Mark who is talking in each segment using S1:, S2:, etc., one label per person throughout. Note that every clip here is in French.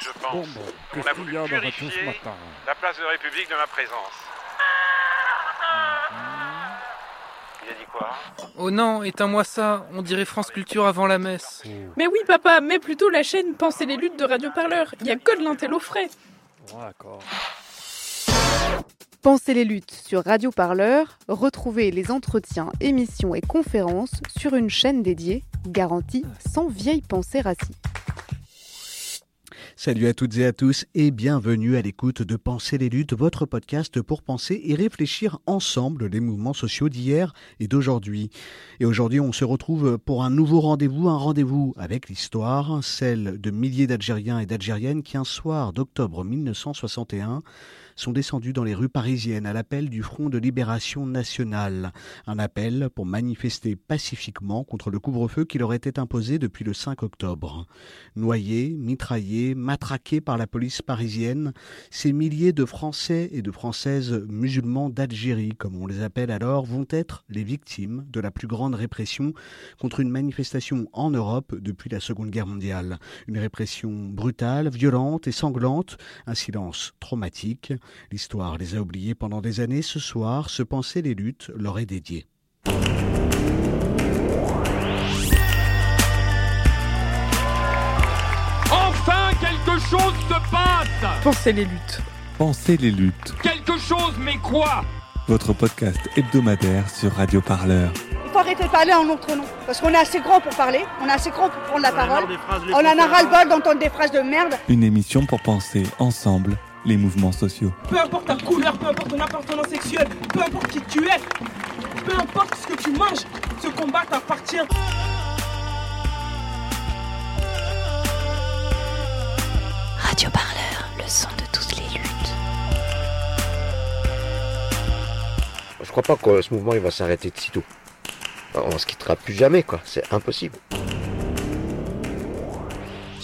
S1: je pense.
S2: Bon, bon,
S1: On a voulu
S2: la
S1: purifier
S2: ce matin
S1: la place de la République de ma présence. Il a dit quoi?
S3: Oh non, éteins-moi ça, on dirait France Culture avant la messe.
S4: Mais oui, papa, mets plutôt la chaîne Pensez les luttes de Radio Parleur. Il y a que de l'intello frais.
S2: D'accord.
S5: Pensez les luttes sur Radio Parleur, retrouvez les entretiens, émissions et conférences sur une chaîne dédiée, garantie sans vieille pensée raciste.
S6: Salut à toutes et à tous et bienvenue à l'écoute de Penser les luttes, votre podcast pour penser et réfléchir ensemble les mouvements sociaux d'hier et d'aujourd'hui. Et aujourd'hui, on se retrouve pour un nouveau rendez-vous, un rendez-vous avec l'histoire, celle de milliers d'Algériens et d'Algériennes qui un soir d'octobre 1961 sont descendus dans les rues parisiennes à l'appel du Front de libération nationale. Un appel pour manifester pacifiquement contre le couvre-feu qui leur était imposé depuis le 5 octobre. Noyés, mitraillés, matraqués par la police parisienne, ces milliers de Français et de Françaises musulmans d'Algérie, comme on les appelle alors, vont être les victimes de la plus grande répression contre une manifestation en Europe depuis la Seconde Guerre mondiale. Une répression brutale, violente et sanglante, un silence traumatique. L'histoire les a oubliés pendant des années. Ce soir, se penser les luttes leur est dédié.
S7: Enfin, quelque chose se passe
S4: Pensez les luttes.
S8: Pensez les luttes,
S7: Quelque chose, mais quoi?
S8: Votre podcast hebdomadaire sur Radio Parleur.
S9: Il faut arrêter de parler en notre nom. Parce qu'on est assez grand pour parler, on est assez grand pour prendre la parole. On en a ras-le-bol d'entendre des phrases de merde.
S8: Une émission pour penser ensemble les mouvements sociaux.
S10: Peu importe ta couleur, peu importe ton appartenance sexuelle, peu importe qui tu es, peu importe ce que tu manges, ce combat t'appartient.
S11: Radio Parleur, le son de toutes les luttes.
S12: Je crois pas que ce mouvement il va s'arrêter de sitôt. On se quittera plus jamais, quoi. C'est impossible.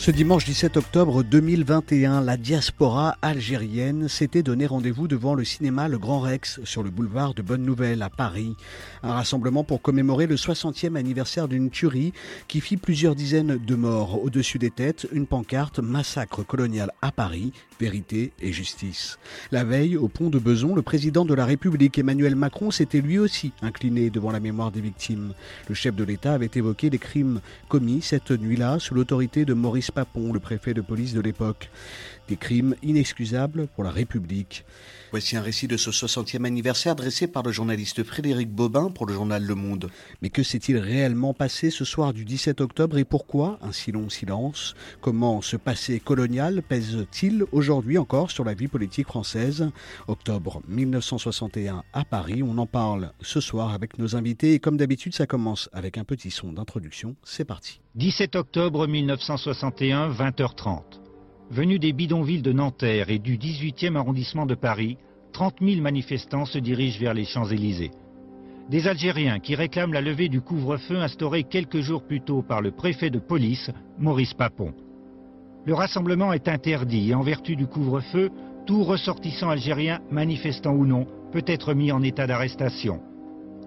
S6: Ce dimanche 17 octobre 2021, la diaspora algérienne s'était donné rendez-vous devant le cinéma Le Grand Rex sur le boulevard de Bonne Nouvelle à Paris. Un rassemblement pour commémorer le 60e anniversaire d'une tuerie qui fit plusieurs dizaines de morts. Au-dessus des têtes, une pancarte Massacre colonial à Paris, vérité et justice. La veille, au pont de Beson, le président de la République Emmanuel Macron s'était lui aussi incliné devant la mémoire des victimes. Le chef de l'État avait évoqué les crimes commis cette nuit-là sous l'autorité de Maurice Papon, le préfet de police de l'époque. Des crimes inexcusables pour la République. Voici un récit de ce 60e anniversaire dressé par le journaliste Frédéric Bobin pour le journal Le Monde. Mais que s'est-il réellement passé ce soir du 17 octobre et pourquoi un si long silence? Comment ce passé colonial pèse-t-il aujourd'hui encore sur la vie politique française? Octobre 1961 à Paris, on en parle ce soir avec nos invités et comme d'habitude ça commence avec un petit son d'introduction. C'est parti.
S13: 17 octobre 1961, 20h30. Venus des bidonvilles de Nanterre et du 18e arrondissement de Paris, 30 000 manifestants se dirigent vers les Champs-Élysées. Des Algériens qui réclament la levée du couvre-feu instauré quelques jours plus tôt par le préfet de police, Maurice Papon. Le rassemblement est interdit et en vertu du couvre-feu, tout ressortissant algérien, manifestant ou non, peut être mis en état d'arrestation.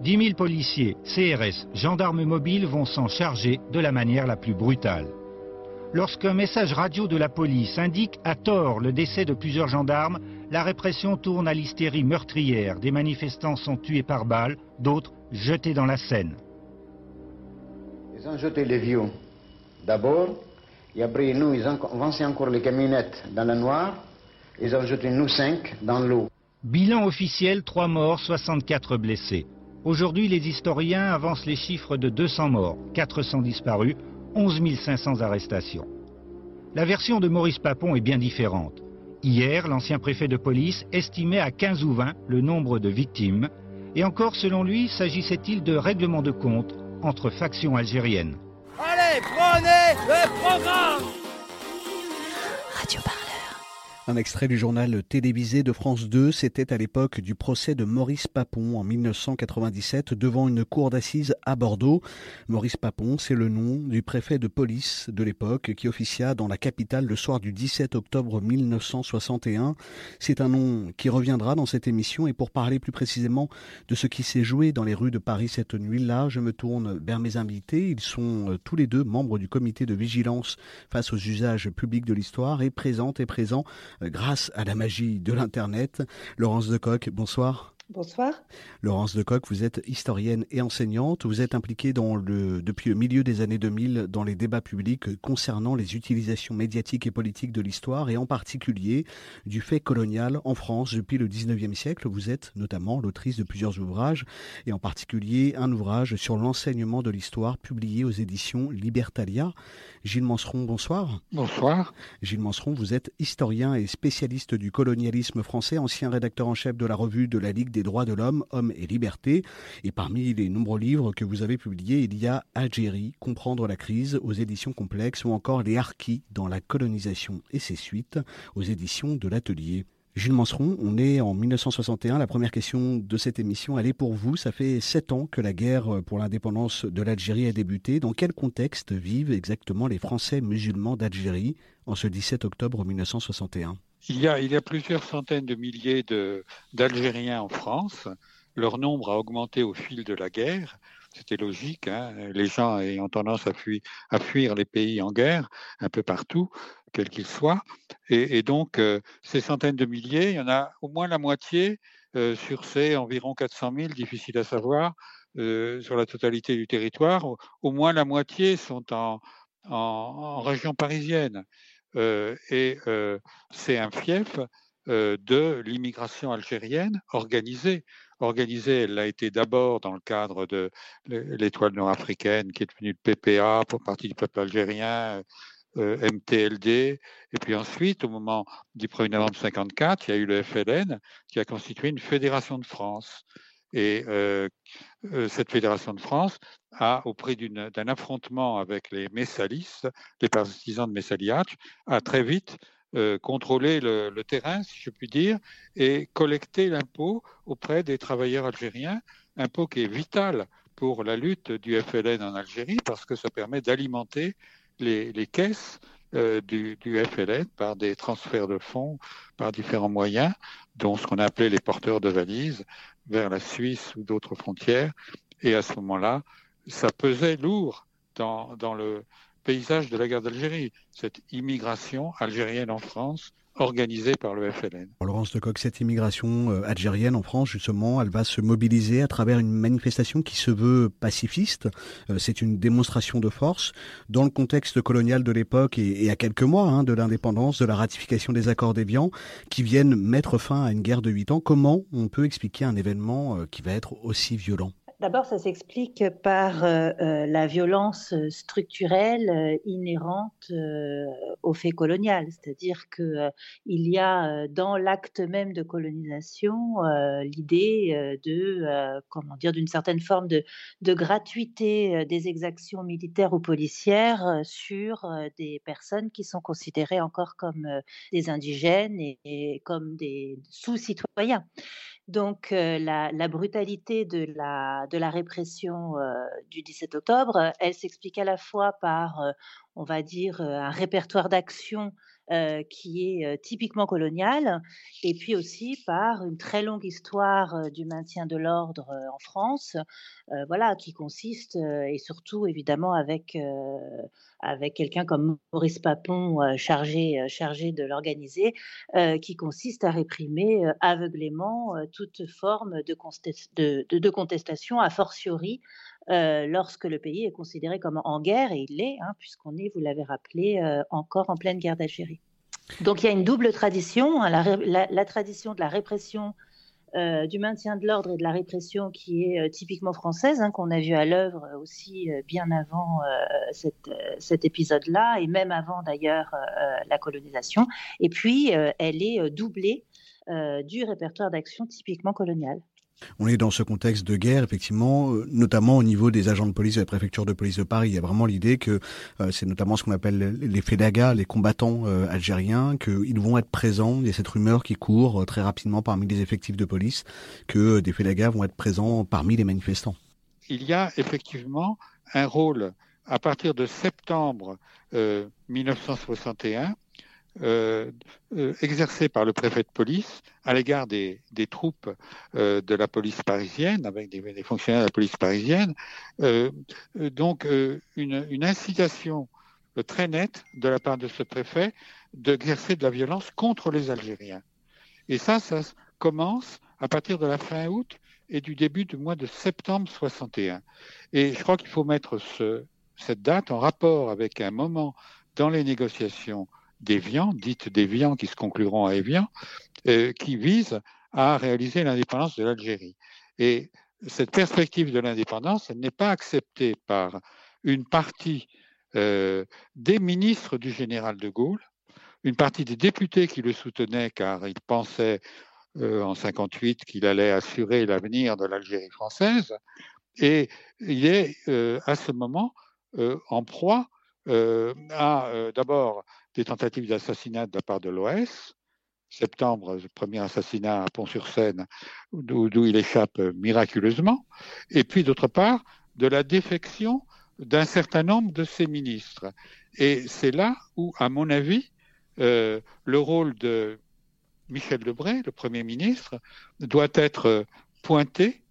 S13: 10 000 policiers, CRS, gendarmes mobiles vont s'en charger de la manière la plus brutale. Lorsqu'un message radio de la police indique à tort le décès de plusieurs gendarmes, la répression tourne à l'hystérie meurtrière. Des manifestants sont tués par balles, d'autres jetés dans la Seine.
S14: Ils ont jeté les vieux d'abord, et après nous, ils ont avancé encore les camionnettes dans la noire, ils ont jeté nous cinq dans l'eau.
S13: Bilan officiel 3 morts, 64 blessés. Aujourd'hui, les historiens avancent les chiffres de 200 morts, 400 disparus, 11 500 arrestations. La version de Maurice Papon est bien différente. Hier, l'ancien préfet de police estimait à 15 ou 20 le nombre de victimes. Et encore, selon lui, s'agissait-il de règlement de compte entre factions algériennes.
S10: Allez, prenez le programme
S11: Radio.
S6: Un extrait du journal télévisé de France 2, c'était à l'époque du procès de Maurice Papon en 1997 devant une cour d'assises à Bordeaux. Maurice Papon, c'est le nom du préfet de police de l'époque qui officia dans la capitale le soir du 17 octobre 1961. C'est un nom qui reviendra dans cette émission et pour parler plus précisément de ce qui s'est joué dans les rues de Paris cette nuit-là, je me tourne vers mes invités. Ils sont euh, tous les deux membres du comité de vigilance face aux usages publics de l'histoire et présentes et présents grâce à la magie de l'Internet. Laurence Decoq, bonsoir.
S2: Bonsoir.
S6: Laurence Decoq, vous êtes historienne et enseignante. Vous êtes impliquée dans le, depuis le milieu des années 2000 dans les débats publics concernant les utilisations médiatiques et politiques de l'histoire et en particulier du fait colonial en France depuis le 19e siècle. Vous êtes notamment l'autrice de plusieurs ouvrages et en particulier un ouvrage sur l'enseignement de l'histoire publié aux éditions Libertalia. Gilles Manseron, bonsoir.
S15: Bonsoir.
S6: Gilles Manseron, vous êtes historien et spécialiste du colonialisme français, ancien rédacteur en chef de la revue de la Ligue des droits de l'homme, hommes et liberté. Et parmi les nombreux livres que vous avez publiés, il y a Algérie, comprendre la crise aux éditions complexes ou encore Les Harkis dans la colonisation et ses suites aux éditions de l'Atelier. Gilles Manseron, on est en 1961. La première question de cette émission, elle est pour vous. Ça fait sept ans que la guerre pour l'indépendance de l'Algérie a débuté. Dans quel contexte vivent exactement les Français musulmans d'Algérie en ce 17 octobre 1961
S15: il y, a, plusieurs centaines de milliers d'Algériens en France. Leur nombre a augmenté au fil de la guerre. C'était logique. Hein. les gens ayant tendance à fuir, les pays en guerre un peu partout, quels qu'ils soient. Et, donc, euh, ces centaines de milliers, il y en a au moins la moitié euh, sur ces environ 400 000, difficile à savoir, euh, sur la totalité du territoire. Au, moins la moitié sont en région parisienne. Euh, et euh, c'est un fief euh, de l'immigration algérienne organisée. Organisée, elle a été d'abord dans le cadre de l'étoile nord-africaine, qui est devenue le PPA pour partie du peuple algérien, MTLD. Et puis ensuite, au moment du 1er novembre 1954, il y a eu le FLN qui a constitué une fédération de France. Et cette fédération de France a, au prix d'un affrontement avec les messalistes, les partisans de Messaliach, a très vite contrôlé le, terrain, si je puis dire, et collecté l'impôt auprès des travailleurs algériens, impôt qui est vital pour la lutte du FLN en Algérie parce que ça permet d'alimenter les, caisses du, du, FLN par des transferts de fonds, par différents moyens, dont ce qu'on appelait les porteurs de valises vers la Suisse ou d'autres frontières. Et à ce moment-là, ça pesait lourd dans, dans le paysage de la guerre d'Algérie, cette immigration algérienne en France organisée par le FLN.
S6: Laurence de Coq, cette immigration euh, algérienne en France, justement, elle va se mobiliser à travers une manifestation qui se veut pacifiste. Euh, c'est une démonstration de force dans le contexte colonial de l'époque et, à quelques mois hein, de l'indépendance, de la ratification des accords d'Évian, qui viennent mettre fin à une guerre de huit ans. Comment on peut expliquer un événement euh, qui va être aussi violent?
S2: D'abord, ça s'explique par euh, euh, la violence structurelle euh, inhérente au fait colonial, c'est-à-dire que y a dans l'acte même de colonisation l'idée de comment dire d'une certaine forme de gratuité des exactions militaires ou policières sur des personnes qui sont considérées encore comme des indigènes et comme des sous-citoyens. Donc la, brutalité de la, répression du 17 octobre, elle s'explique à la fois par, on va dire, un répertoire d'actions euh, qui est euh, typiquement coloniale, et puis aussi par une très longue histoire euh, du maintien de l'ordre en France, voilà, qui consiste, et surtout évidemment avec, avec quelqu'un comme Maurice Papon chargé, chargé de l'organiser, qui consiste à réprimer aveuglément toute forme de, de, de contestation, a fortiori lorsque le pays est considéré comme en guerre, et il l'est, hein, puisqu'on est, vous l'avez rappelé, encore en pleine guerre d'Algérie. Donc il y a une double tradition, hein, la, tradition de la répression, du maintien de l'ordre et de la répression qui est typiquement française, hein, qu'on a vu à l'œuvre aussi bien avant cet épisode-là, et même avant d'ailleurs la colonisation. Et puis elle est doublée du répertoire d'action typiquement colonial.
S6: On est dans ce contexte de guerre, effectivement, euh, notamment au niveau des agents de police de la préfecture de police de Paris. Il y a vraiment l'idée que euh, c'est notamment ce qu'on appelle les FEDAGA, les combattants euh, algériens, qu'ils vont être présents. Il y a cette rumeur qui court très rapidement parmi les effectifs de police que des FEDAGA vont être présents parmi les manifestants.
S15: Il y a effectivement un rôle à partir de septembre 1961 euh, euh, exercé par le préfet de police à l'égard des, troupes euh, de la police parisienne, avec des, fonctionnaires de la police parisienne. donc, une, incitation très nette de la part de ce préfet d'exercer de la violence contre les Algériens. Et ça, ça commence à partir de la fin août et du début du mois de septembre 61. Et je crois qu'il faut mettre cette date en rapport avec un moment dans les négociations d'Évian, dites d'Évian qui se concluront à Évian, euh, qui vise à réaliser l'indépendance de l'Algérie. Et cette perspective de l'indépendance, elle n'est pas acceptée par une partie euh, des ministres du général de Gaulle, une partie des députés qui le soutenaient car ils pensaient euh, en 58 qu'il allait assurer l'avenir de l'Algérie française, et il est à ce moment en proie à d'abord des tentatives d'assassinat de la part de l'OS. Septembre, le premier assassinat à Pont-sur-Seine, d'où il échappe miraculeusement. Et puis, d'autre part, de la défection d'un certain nombre de ses ministres. Et c'est là où, à mon avis, euh, le rôle de Michel Lebré, le Premier ministre, doit être pointé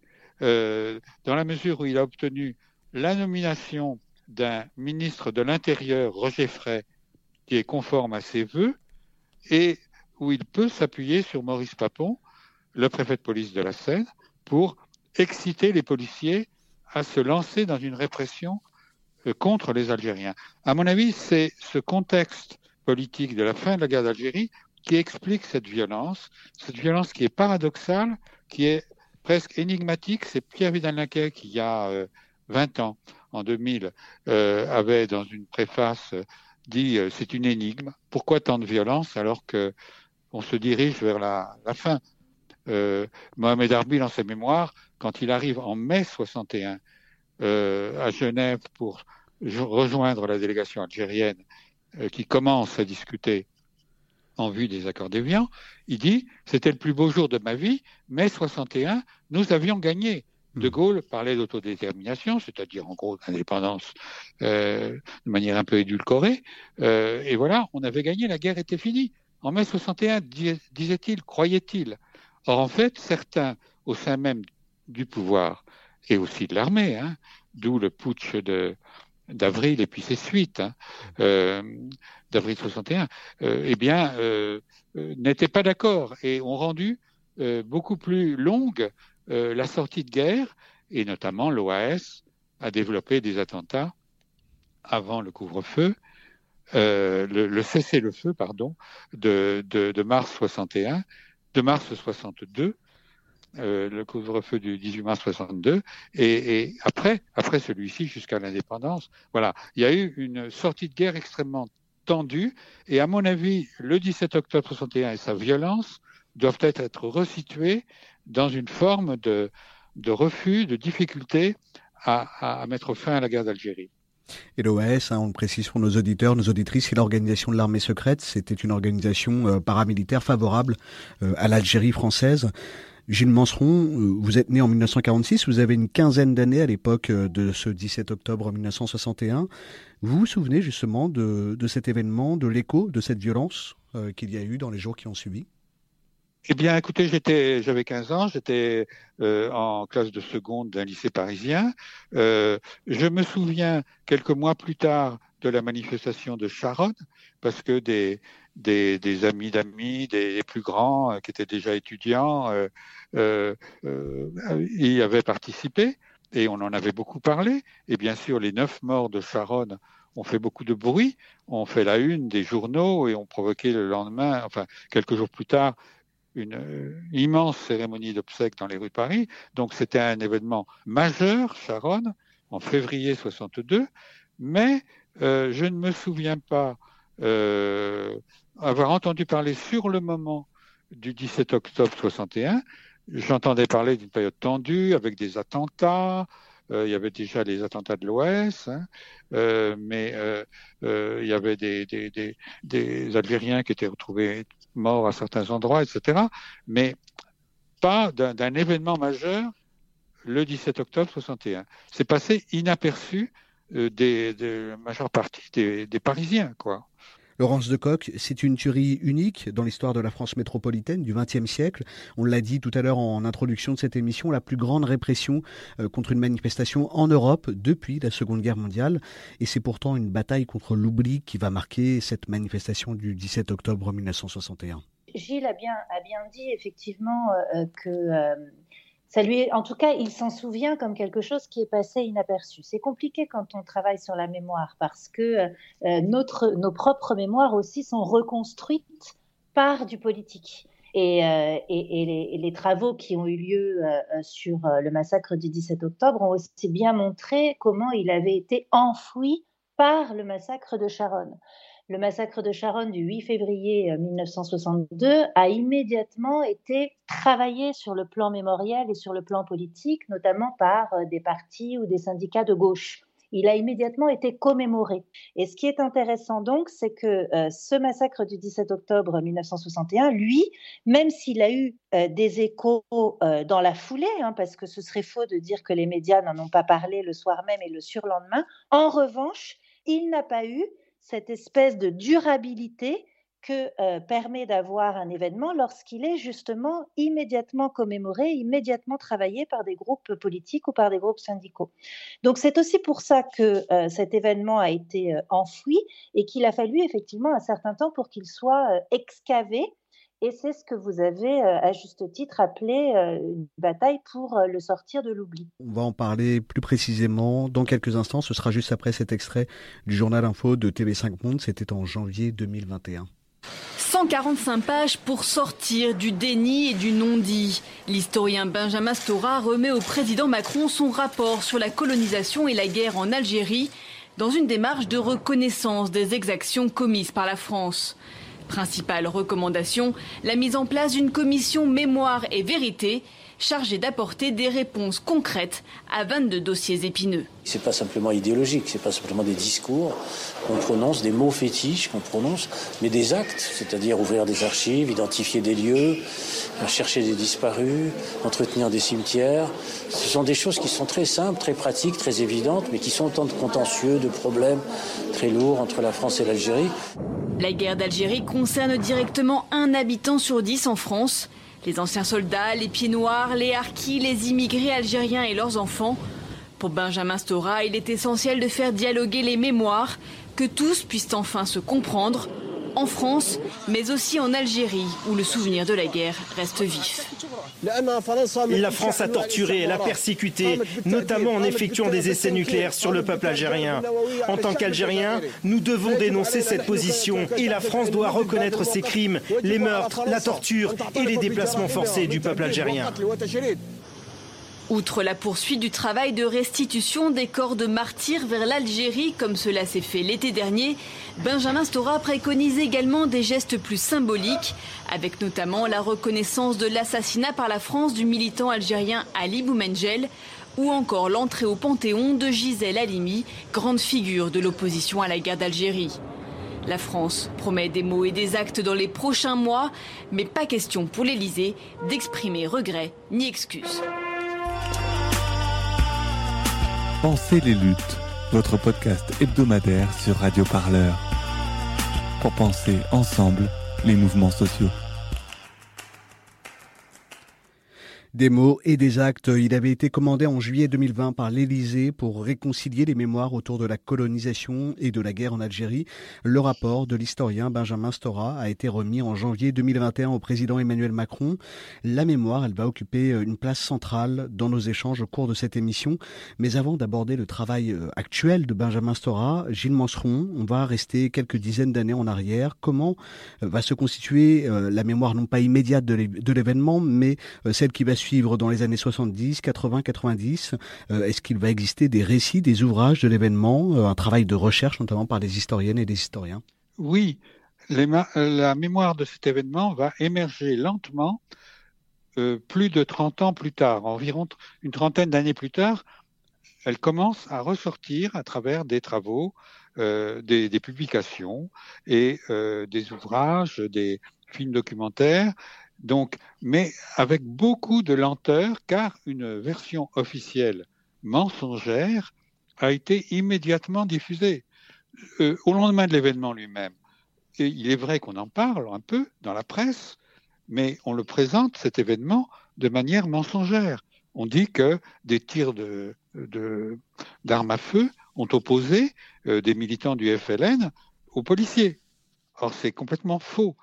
S15: euh, dans la mesure où il a obtenu la nomination d'un ministre de l'Intérieur, Roger Frey, qui est conforme à ses voeux et où il peut s'appuyer sur Maurice Papon, le préfet de police de la Seine, pour exciter les policiers à se lancer dans une répression euh, contre les Algériens. À mon avis, c'est ce contexte politique de la fin de la guerre d'Algérie qui explique cette violence, cette violence qui est paradoxale, qui est presque énigmatique. C'est Pierre Vidal-Naquet qui, il y a 20 euh, ans, en 2000, euh, avait dans une préface dit euh, c'est une énigme. Pourquoi tant de violence alors que on se dirige vers la, fin? Euh, Mohamed Arbil, dans ses mémoires, quand il arrive en mai 61 euh, à Genève pour rejoindre la délégation algérienne qui commence à discuter en vue des accords d'Évian, il dit c'était le plus beau jour de ma vie, mai 61, nous avions gagné. De Gaulle parlait d'autodétermination, c'est-à-dire en gros d'indépendance euh, de manière un peu édulcorée. Euh, et voilà, on avait gagné, la guerre était finie. En mai 61, disait-il, croyait-il. Or, en fait, certains, au sein même du pouvoir et aussi de l'armée, hein, d'où le putsch d'avril et puis ses suites, hein, euh, d'avril 61, eh bien, n'étaient pas d'accord et ont rendu beaucoup plus longue euh, la sortie de guerre, et notamment l'OAS, a développé des attentats avant le couvre-feu, euh, le, cessez-le-feu, pardon, de, mars 61, de mars 62, euh, le couvre-feu du 18 mars 62, et, et après, après celui-ci jusqu'à l'indépendance. Voilà, il y a eu une sortie de guerre extrêmement tendue, et à mon avis, le 17 octobre 61 et sa violence doivent être, resitués dans une forme de, refus, de difficulté à, mettre fin à la guerre d'Algérie.
S6: Et l'OAS, hein, on le précise pour nos auditeurs, nos auditrices, c'est l'organisation de l'armée secrète. C'était une organisation euh, paramilitaire favorable euh, à l'Algérie française. Gilles Manseron, euh, vous êtes né en 1946, vous avez une quinzaine d'années à l'époque de ce 17 octobre 1961. Vous vous souvenez justement de cet événement, de l'écho de cette violence qu'il y a eu dans les jours qui ont suivi?
S15: Eh bien, écoutez, j'étais, j'avais 15 ans, j'étais euh, en classe de seconde d'un lycée parisien. Euh, je me souviens quelques mois plus tard de la manifestation de Charonne, parce que des, des, des amis d'amis, des, plus grands euh, qui étaient déjà étudiants, y avaient participé et on en avait beaucoup parlé. Et bien sûr, les neuf morts de Charonne ont fait beaucoup de bruit, ont fait la une des journaux et ont provoqué le lendemain, enfin quelques jours plus tard, une, euh, immense cérémonie d'obsèques dans les rues de Paris. Donc c'était un événement majeur, Charonne, en février 62, mais euh, je ne me souviens pas euh, avoir entendu parler sur le moment du 17 octobre 61 j'entendais parler d'une période tendue avec des attentats. il y avait déjà les attentats de l'Ouest, hein, mais il y avait des, Algériens qui étaient retrouvés morts à certains endroits, etc. Mais pas d'un événement majeur le 17 octobre 61. C'est passé inaperçu euh, des, de la majeure partie des, des Parisiens, quoi.
S6: Laurence de Coq, c'est une tuerie unique dans l'histoire de la France métropolitaine du XXe siècle. On l'a dit tout à l'heure en introduction de cette émission, la plus grande répression euh, contre une manifestation en Europe depuis la Seconde Guerre mondiale. Et c'est pourtant une bataille contre l'oubli qui va marquer cette manifestation du 17 octobre 1961.
S2: Gilles a bien, a bien dit effectivement euh, que ça lui en tout cas, il s'en souvient comme quelque chose qui est passé inaperçu. C'est compliqué quand on travaille sur la mémoire parce que euh, notre, nos propres mémoires aussi sont reconstruites par du politique. Et, euh, les, travaux qui ont eu lieu euh, sur le massacre du 17 octobre ont aussi bien montré comment il avait été enfoui par le massacre de Charonne le massacre de Charonne du 8 février 1962 euh, a immédiatement été travaillé sur le plan mémoriel et sur le plan politique, notamment par euh, des partis ou des syndicats de gauche. Il a immédiatement été commémoré. Et ce qui est intéressant donc, c'est que euh, ce massacre du 17 octobre 1961, lui, même s'il a eu des échos dans la foulée, hein, parce que ce serait faux de dire que les médias n'en ont pas parlé le soir même et le surlendemain, en revanche, il n'a pas eu cette espèce de durabilité que euh, permet d'avoir un événement lorsqu'il est justement immédiatement commémoré, immédiatement travaillé par des groupes politiques ou par des groupes syndicaux. Donc c'est aussi pour ça que euh, cet événement a été euh, enfoui et qu'il a fallu effectivement un certain temps pour qu'il soit excavé et c'est ce que vous avez, euh, à juste titre, appelé euh, une bataille pour euh, le sortir de l'oubli.
S6: On va en parler plus précisément dans quelques instants. Ce sera juste après cet extrait du journal info de TV5 Monde. C'était en janvier 2021.
S16: 145 pages pour sortir du déni et du non-dit. L'historien Benjamin Stora remet au président Macron son rapport sur la colonisation et la guerre en Algérie dans une démarche de reconnaissance des exactions commises par la France. Principale recommandation, la mise en place d'une commission mémoire et vérité chargée d'apporter des réponses concrètes à 22 dossiers épineux.
S17: C'est pas simplement idéologique, c'est pas simplement des discours qu'on prononce, des mots fétiches qu'on prononce, mais des actes, c'est-à-dire ouvrir des archives, identifier des lieux, chercher des disparus, entretenir des cimetières. Ce sont des choses qui sont très simples, très pratiques, très évidentes, mais qui sont autant de contentieux, de problèmes très lourds entre la France et l'Algérie.
S16: La guerre d'Algérie concerne directement un habitant sur dix en France. Les anciens soldats, les pieds noirs, les harkis, les immigrés algériens et leurs enfants. Pour Benjamin Stora, il est essentiel de faire dialoguer les mémoires, que tous puissent enfin se comprendre, en France, mais aussi en Algérie, où le souvenir de la guerre reste vif.
S18: La France a torturé, elle a persécuté, notamment en effectuant des essais nucléaires sur le peuple algérien. En tant qu'Algériens, nous devons dénoncer cette position et la France doit reconnaître ces crimes, les meurtres, la torture et les déplacements forcés du peuple algérien.
S16: Outre la poursuite du travail de restitution des corps de martyrs vers l'Algérie, comme cela s'est fait l'été dernier, Benjamin Stora préconise également des gestes plus symboliques, avec notamment la reconnaissance de l'assassinat par la France du militant algérien Ali Boumengel, ou encore l'entrée au Panthéon de Gisèle Halimi, grande figure de l'opposition à la guerre d'Algérie. La France promet des mots et des actes dans les prochains mois, mais pas question pour l'Elysée d'exprimer regret ni excuses.
S8: Pensez les luttes, votre podcast hebdomadaire sur Radio Parleur. Pour penser ensemble les mouvements sociaux.
S6: Des mots et des actes. Il avait été commandé en juillet 2020 par l'Élysée pour réconcilier les mémoires autour de la colonisation et de la guerre en Algérie. Le rapport de l'historien Benjamin Stora a été remis en janvier 2021 au président Emmanuel Macron. La mémoire, elle va occuper une place centrale dans nos échanges au cours de cette émission. Mais avant d'aborder le travail euh, actuel de Benjamin Stora, Gilles Manseron, on va rester quelques dizaines d'années en arrière. Comment euh, va se constituer euh, la mémoire non pas immédiate de l'événement, mais celle qui va suivre suivre dans les années 70, 80, 90 Est-ce qu'il va exister des récits, des ouvrages de l'événement, euh, un travail de recherche notamment par des historiennes et des historiens?
S15: Oui, euh, la mémoire de cet événement va émerger lentement plus de 30 ans plus tard, environ une trentaine d'années plus tard, elle commence à ressortir à travers des travaux, des, publications et des ouvrages, des films documentaires donc, mais avec beaucoup de lenteur, car une version officielle mensongère a été immédiatement diffusée euh, au lendemain de l'événement lui-même. Il est vrai qu'on en parle un peu dans la presse, mais on le présente, cet événement, de manière mensongère. On dit que des tirs d'armes de, à feu ont opposé euh, des militants du FLN aux policiers. Or, c'est complètement faux.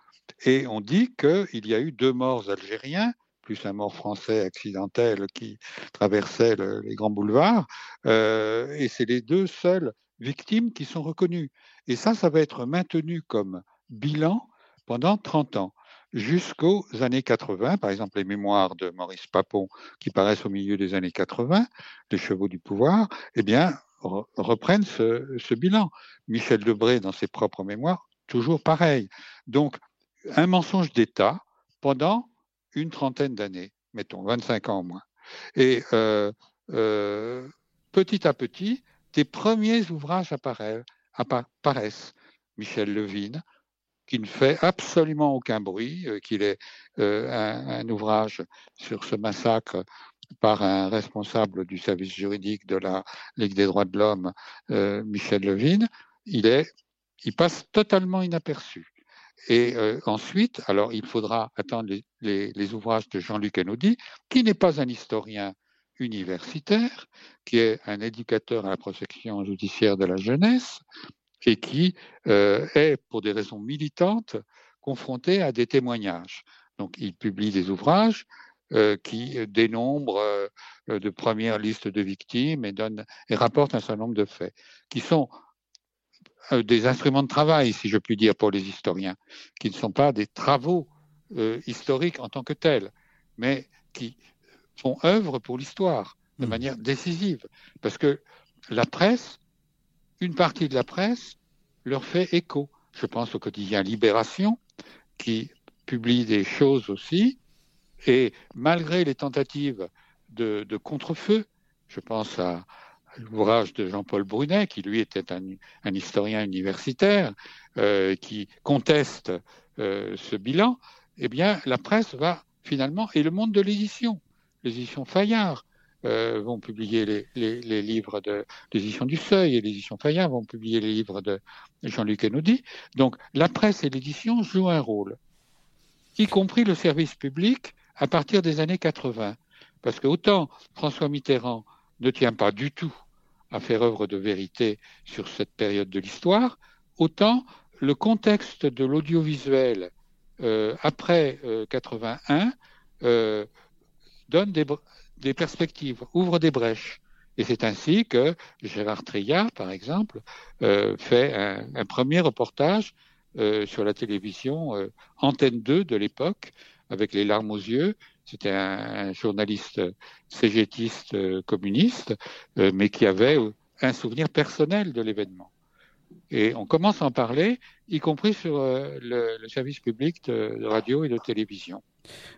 S15: Et on dit qu'il y a eu deux morts algériens, plus un mort français accidentel qui traversait les grands boulevards, euh, et c'est les deux seules victimes qui sont reconnues. Et ça, ça va être maintenu comme bilan pendant 30 ans, jusqu'aux années 80, par exemple les mémoires de Maurice Papon qui paraissent au milieu des années 80, Les chevaux du pouvoir, eh bien, reprennent ce, ce bilan. Michel Debré, dans ses propres mémoires, toujours pareil. Donc, un mensonge d'État pendant une trentaine d'années, mettons 25 ans au moins. Et euh, euh, petit à petit, des premiers ouvrages apparaissent. Michel Levine, qui ne fait absolument aucun bruit, euh, qu'il est un, ouvrage sur ce massacre par un responsable du service juridique de la Ligue des droits de l'homme, Michel Levine, il, est, il passe totalement inaperçu. Et euh, ensuite, alors il faudra attendre les, ouvrages de Jean-Luc Anoudy, qui n'est pas un historien universitaire, qui est un éducateur à la protection judiciaire de la jeunesse, et qui euh, est, pour des raisons militantes, confronté à des témoignages. Donc il publie des ouvrages euh, qui dénombrent de premières listes de victimes et, et rapportent un certain nombre de faits, qui sont des instruments de travail, si je puis dire, pour les historiens, qui ne sont pas des travaux euh, historiques en tant que tels, mais qui font œuvre pour l'histoire de mmh. manière décisive. Parce que la presse, une partie de la presse, leur fait écho. Je pense au quotidien Libération, qui publie des choses aussi, et malgré les tentatives de, de contre-feu, je pense à, l'ouvrage de Jean-Paul Brunet, qui lui était un, historien universitaire, euh, qui conteste euh, ce bilan, eh bien, la presse va finalement, et le monde de l'édition, l'édition Fayard, euh, vont publier les, livres de l'édition du Seuil et l'édition Fayard vont publier les livres de Jean-Luc Henaudy. Donc la presse et l'édition jouent un rôle, y compris le service public à partir des années 80. Parce que autant François Mitterrand ne tient pas du tout à faire œuvre de vérité sur cette période de l'histoire, autant le contexte de l'audiovisuel euh, après 81 euh, euh, donne des, perspectives, ouvre des brèches. Et c'est ainsi que Gérard Treillat, par exemple, fait un, premier reportage sur la télévision Antenne 2 de l'époque, avec les larmes aux yeux, c'était un, journaliste cégétiste euh, communiste, euh, mais qui avait un souvenir personnel de l'événement. Et on commence à en parler, y compris sur euh, le, service public de, radio et de télévision.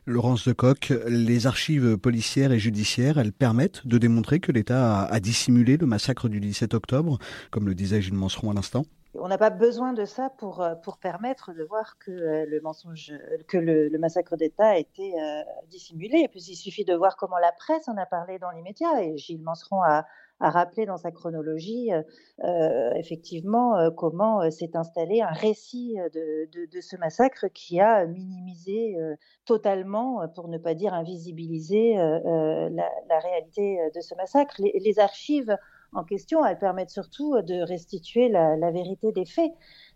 S6: Laurence de Coq, les archives policières et judiciaires, elles permettent de démontrer que l'État a, a dissimulé le massacre du 17 octobre, comme le disait Gilles Manseron à l'instant
S2: on n'a pas besoin de ça pour, euh, pour permettre de voir que euh, le mensonge, que le, massacre d'État a été euh, dissimulé. Il suffit de voir comment la presse en a parlé dans l'immédiat. Et Gilles Manseron a, a rappelé dans sa chronologie effectivement comment s'est installé un récit de, ce massacre qui a minimisé totalement, pour ne pas dire invisibilisé, la, réalité de ce massacre. les archives en question, elles permettent surtout de restituer la, vérité des faits.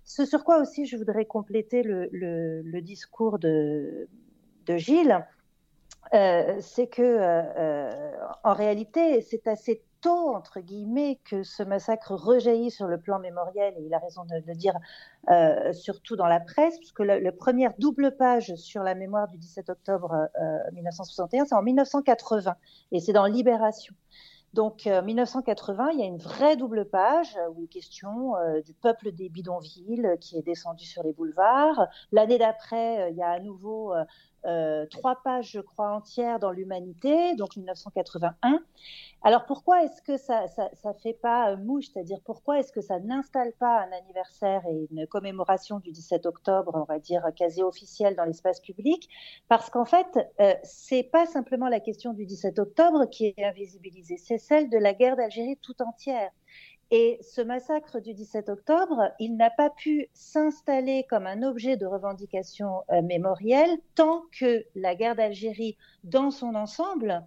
S2: Ce sur quoi aussi je voudrais compléter le, discours de, Gilles, euh, c'est que euh, euh, en réalité, c'est assez tôt, entre guillemets, que ce massacre rejaillit sur le plan mémoriel, et il a raison de le dire, surtout dans la presse, puisque la, première double page sur la mémoire du 17 octobre 1961, c'est en 1980, et c'est dans Libération. Donc, en euh, 1980, il y a une vraie double page euh, où il est question euh, du peuple des bidonvilles qui est descendu sur les boulevards. L'année d'après, il y a à nouveau euh, trois pages, je crois, entières dans l'Humanité, donc 1981. Alors pourquoi est-ce que ça ne fait pas mouche? C'est-à-dire pourquoi est-ce que ça n'installe pas un anniversaire et une commémoration du 17 octobre, on va dire quasi officielle dans l'espace public? Parce qu'en fait, euh, c'est pas simplement la question du 17 octobre qui est invisibilisée, c'est celle de la guerre d'Algérie tout entière. Et ce massacre du 17 octobre, il n'a pas pu s'installer comme un objet de revendication euh, mémorielle tant que la guerre d'Algérie, dans son ensemble,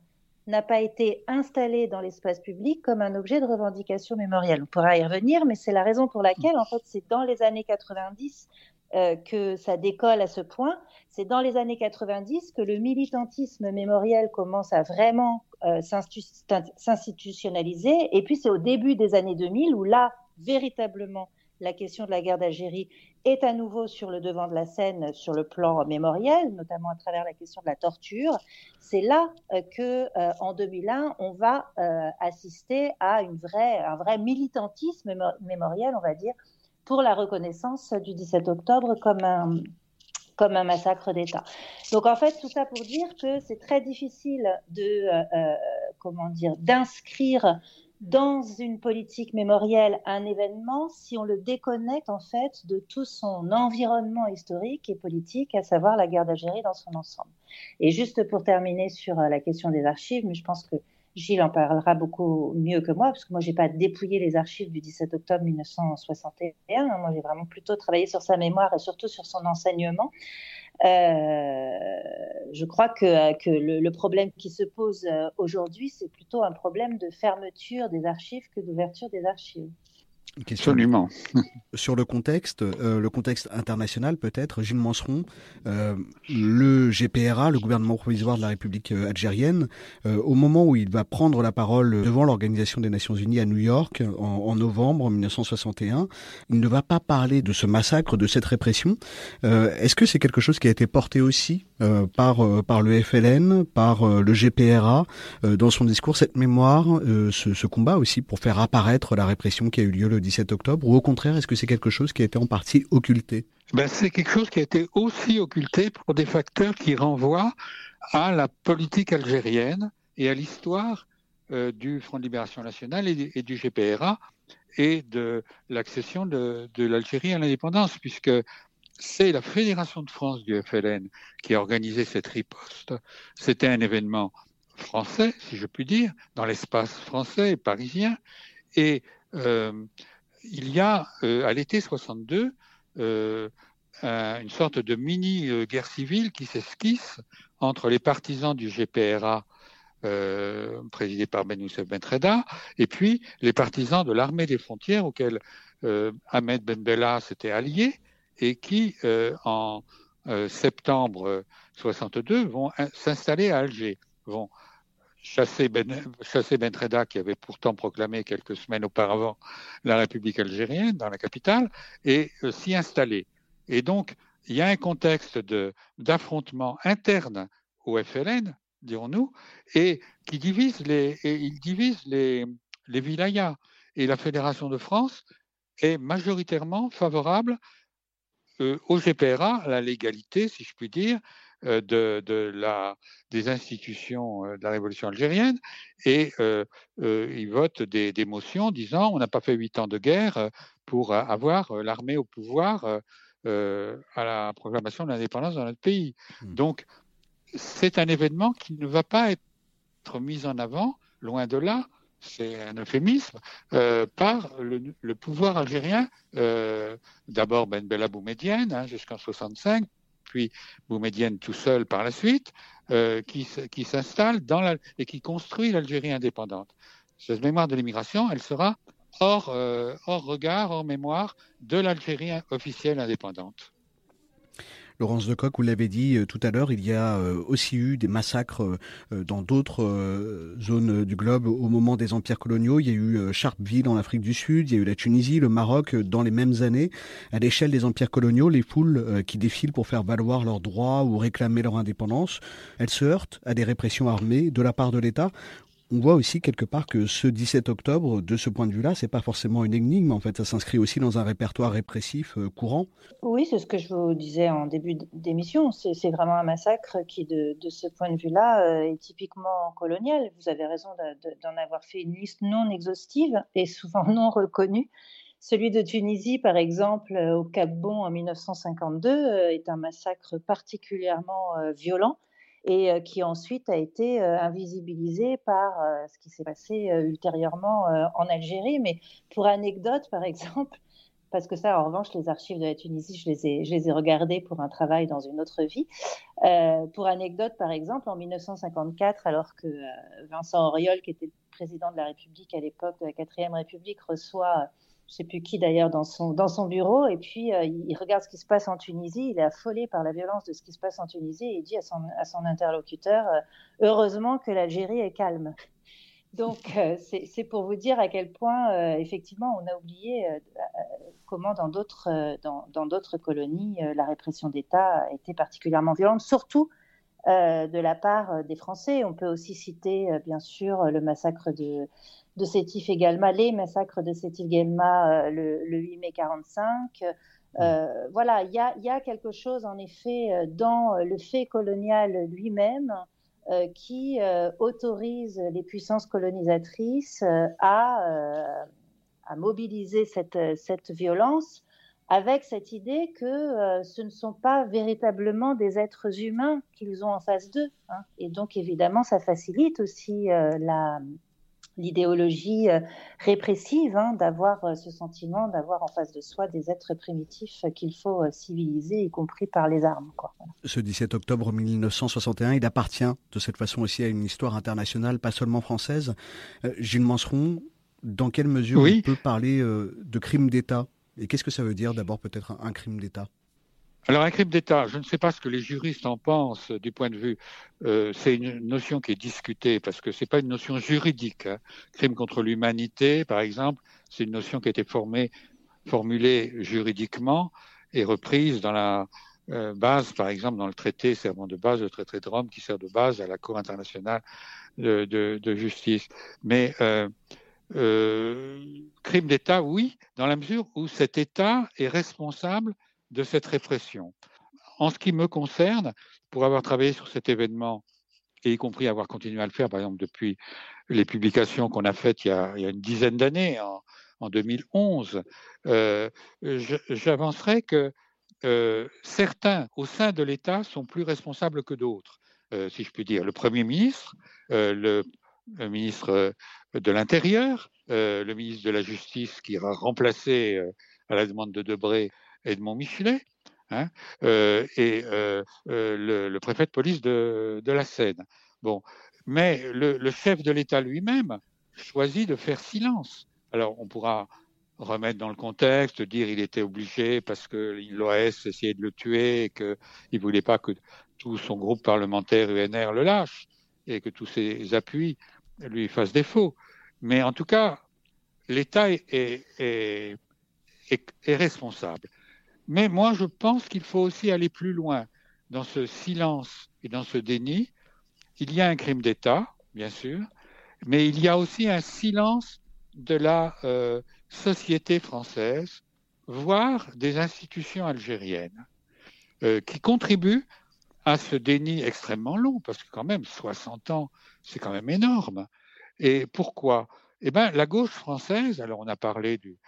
S2: n'a pas été installée dans l'espace public comme un objet de revendication mémorielle. On pourra y revenir, mais c'est la raison pour laquelle, en fait, c'est dans les années 90 euh, que ça décolle à ce point. C'est dans les années 90 que le militantisme mémoriel commence à vraiment euh, s'institutionnaliser. Et puis c'est au début des années 2000 où là, véritablement, la question de la guerre d'Algérie est à nouveau sur le devant de la scène sur le plan mémoriel, notamment à travers la question de la torture. C'est là euh, que, euh, en 2001, on va assister à une vraie, un vrai militantisme mémoriel, on va dire, pour la reconnaissance du 17 octobre comme un, comme un massacre d'État. Donc en fait, tout ça pour dire que c'est très difficile de, euh, euh, comment dire, d'inscrire dans une politique mémorielle un événement si on le déconnecte en fait de tout son environnement historique et politique, à savoir la guerre d'Algérie dans son ensemble. Et juste pour terminer sur euh, la question des archives, mais je pense que Gilles en parlera beaucoup mieux que moi, parce que moi, je n'ai pas dépouillé les archives du 17 octobre 1961. Moi, j'ai vraiment plutôt travaillé sur sa mémoire et surtout sur son enseignement. Euh, je crois que, que le, problème qui se pose euh, aujourd'hui, c'est plutôt un problème de fermeture des archives que d'ouverture des archives.
S15: Absolument.
S6: Sur le contexte, euh, le contexte international peut-être, Gilles Manseron, euh, le GPRA, le gouvernement provisoire de la République euh, algérienne, au moment où il va prendre la parole devant l'Organisation des Nations Unies à New York en, en, novembre 1961, il ne va pas parler de ce massacre, de cette répression. Est-ce que c'est quelque chose qui a été porté aussi par par le FLN, par le GPRA dans son discours, cette mémoire, ce, combat aussi pour faire apparaître la répression qui a eu lieu le 17 octobre Ou au contraire, est-ce que c'est quelque chose qui a été en partie occulté?
S15: Ben, C'est quelque chose qui a été aussi occulté pour des facteurs qui renvoient à la politique algérienne et à l'histoire euh, du Front de Libération Nationale et, du GPRA et de l'accession de, de l'Algérie à l'indépendance, puisque c'est la Fédération de France du FLN qui a organisé cette riposte. C'était un événement français, si je puis dire, dans l'espace français et parisien. Et euh, il y a euh, à l'été 62 euh, une sorte de mini guerre civile qui s'esquisse entre les partisans du GPRA présidé par Ben Youssef Ben Treda, et puis les partisans de l'armée des frontières auxquels Ahmed Ben Bella s'était allié et qui, euh, en septembre 62, vont s'installer à Alger, vont chasser Ben, chasser ben Treda, qui avait pourtant proclamé quelques semaines auparavant la République algérienne dans la capitale, et euh, s'y installer. Et donc, il y a un contexte d'affrontement interne au FLN, dirons-nous, et qui divise les, et il divise les, les wilayas. Et la Fédération de France est majoritairement favorable euh, au GPRA, la légalité, si je puis dire, euh, de, la, des institutions euh, de la révolution algérienne et euh, ils votent des, motions disant on n'a pas fait huit ans de guerre pour avoir l'armée au pouvoir à la proclamation de l'indépendance dans notre pays. Mmh. Donc c'est un événement qui ne va pas être mis en avant, loin de là, c'est un euphémisme, par le, pouvoir algérien, d'abord Ben Bella Boumedienne hein, jusqu'en 65, puis Boumedienne tout seul par la suite, euh, qui, qui s'installe et qui construit l'Algérie indépendante. Cette mémoire de l'immigration, elle sera hors, euh, hors regard, hors mémoire de l'Algérie officielle indépendante.
S6: Laurence Lecoq, vous l'avez dit euh, tout à l'heure, il y a euh, aussi eu des massacres euh, dans d'autres zones du globe au moment des empires coloniaux. Il y a eu Sharpeville en Afrique du Sud, il y a eu la Tunisie, le Maroc dans les mêmes années. À l'échelle des empires coloniaux, les foules qui défilent pour faire valoir leurs droits ou réclamer leur indépendance, elles se heurtent à des répressions armées de la part de l'État On voit aussi quelque part que ce 17 octobre, de ce point de vue-là, c'est pas forcément une énigme. En fait, ça s'inscrit aussi dans un répertoire répressif euh, courant.
S2: Oui, c'est ce que je vous disais en début d'émission. C'est vraiment un massacre qui, de, ce point de vue-là, euh, est typiquement colonial. Vous avez raison d'en avoir fait une liste non exhaustive et souvent non reconnue. Celui de Tunisie, par exemple, euh, au Cap Bon en 1952, est un massacre particulièrement violent et qui ensuite a été invisibilisé par ce qui s'est passé ultérieurement en Algérie. Mais pour anecdote, par exemple, parce que ça, en revanche, les archives de la Tunisie, je les ai, je les ai regardées pour un travail dans une autre vie. pour anecdote, par exemple, en 1954, alors que Vincent Auriol, qui était président de la République à l'époque de la 4 République, reçoit je sais plus qui d'ailleurs dans son, dans son bureau, et puis euh, il regarde ce qui se passe en Tunisie, il est affolé par la violence de ce qui se passe en Tunisie, et il dit à son, à son interlocuteur, euh, heureusement que l'Algérie est calme. Donc euh, c'est pour vous dire à quel point, effectivement, on a oublié comment dans d'autres dans, colonies, la répression d'État était particulièrement violente, surtout de la part des Français. On peut aussi citer, bien sûr, le massacre de de Sétif également, les massacres de Sétif euh, le, 8 mai 45. Euh, voilà, il y a, quelque chose en effet euh, dans le fait colonial lui-même qui autorise les puissances colonisatrices à, mobiliser cette, cette, violence avec cette idée que ce ne sont pas véritablement des êtres humains qu'ils ont en face d'eux. Hein. Et donc évidemment, ça facilite aussi la l'idéologie euh, répressive, hein, d'avoir euh, ce sentiment d'avoir en face de soi des êtres primitifs qu'il faut euh, civiliser, y compris par les armes.
S6: Ce 17 octobre 1961, il appartient de cette façon aussi à une histoire internationale, pas seulement française. Gilles Manseron, dans quelle mesure on peut parler de crime d'État? Et qu'est-ce que ça veut dire d'abord peut-être un crime d'État?
S15: Alors un crime d'État, je ne sais pas ce que les juristes en pensent du point de vue. Euh, c'est une notion qui est discutée parce que c'est pas une notion juridique. Hein. Crime contre l'humanité, par exemple, c'est une notion qui a été formulée juridiquement et reprise dans la euh, base, par exemple, dans le traité serment de base, le traité de Rome, qui sert de base à la Cour internationale de justice. Mais euh, euh crime d'État, oui, dans la mesure où cet État est responsable de cette répression. En ce qui me concerne, pour avoir travaillé sur cet événement, et y compris avoir continué à le faire, par exemple, depuis les publications qu'on a faites il y a, une dizaine d'années, en, 2011, euh, j'avancerai que euh, certains au sein de l'État sont plus responsables que d'autres, si je puis dire. Le Premier ministre, le, ministre de l'Intérieur, le ministre de la Justice qui a remplacé à la demande de Debré Edmond Michelet, hein, euh, et euh, euh, le, préfet de police de, la Seine. Bon, mais le, chef de l'État lui-même choisit de faire silence. Alors, on pourra remettre dans le contexte, dire il était obligé parce que l'OAS essayait de le tuer et qu'il ne voulait pas que tout son groupe parlementaire UNR le lâche et que tous ses appuis lui fassent défaut. Mais en tout cas, l'État est, est, responsable. Mais moi, je pense qu'il faut aussi aller plus loin dans ce silence et dans ce déni. Il y a un crime d'État, bien sûr, mais il y a aussi un silence de la euh, société française, voire des institutions algériennes, euh, qui contribuent à ce déni extrêmement long, parce que quand même, 60 ans, c'est quand même énorme. Et pourquoi? Eh bien, la gauche française, alors on a parlé du,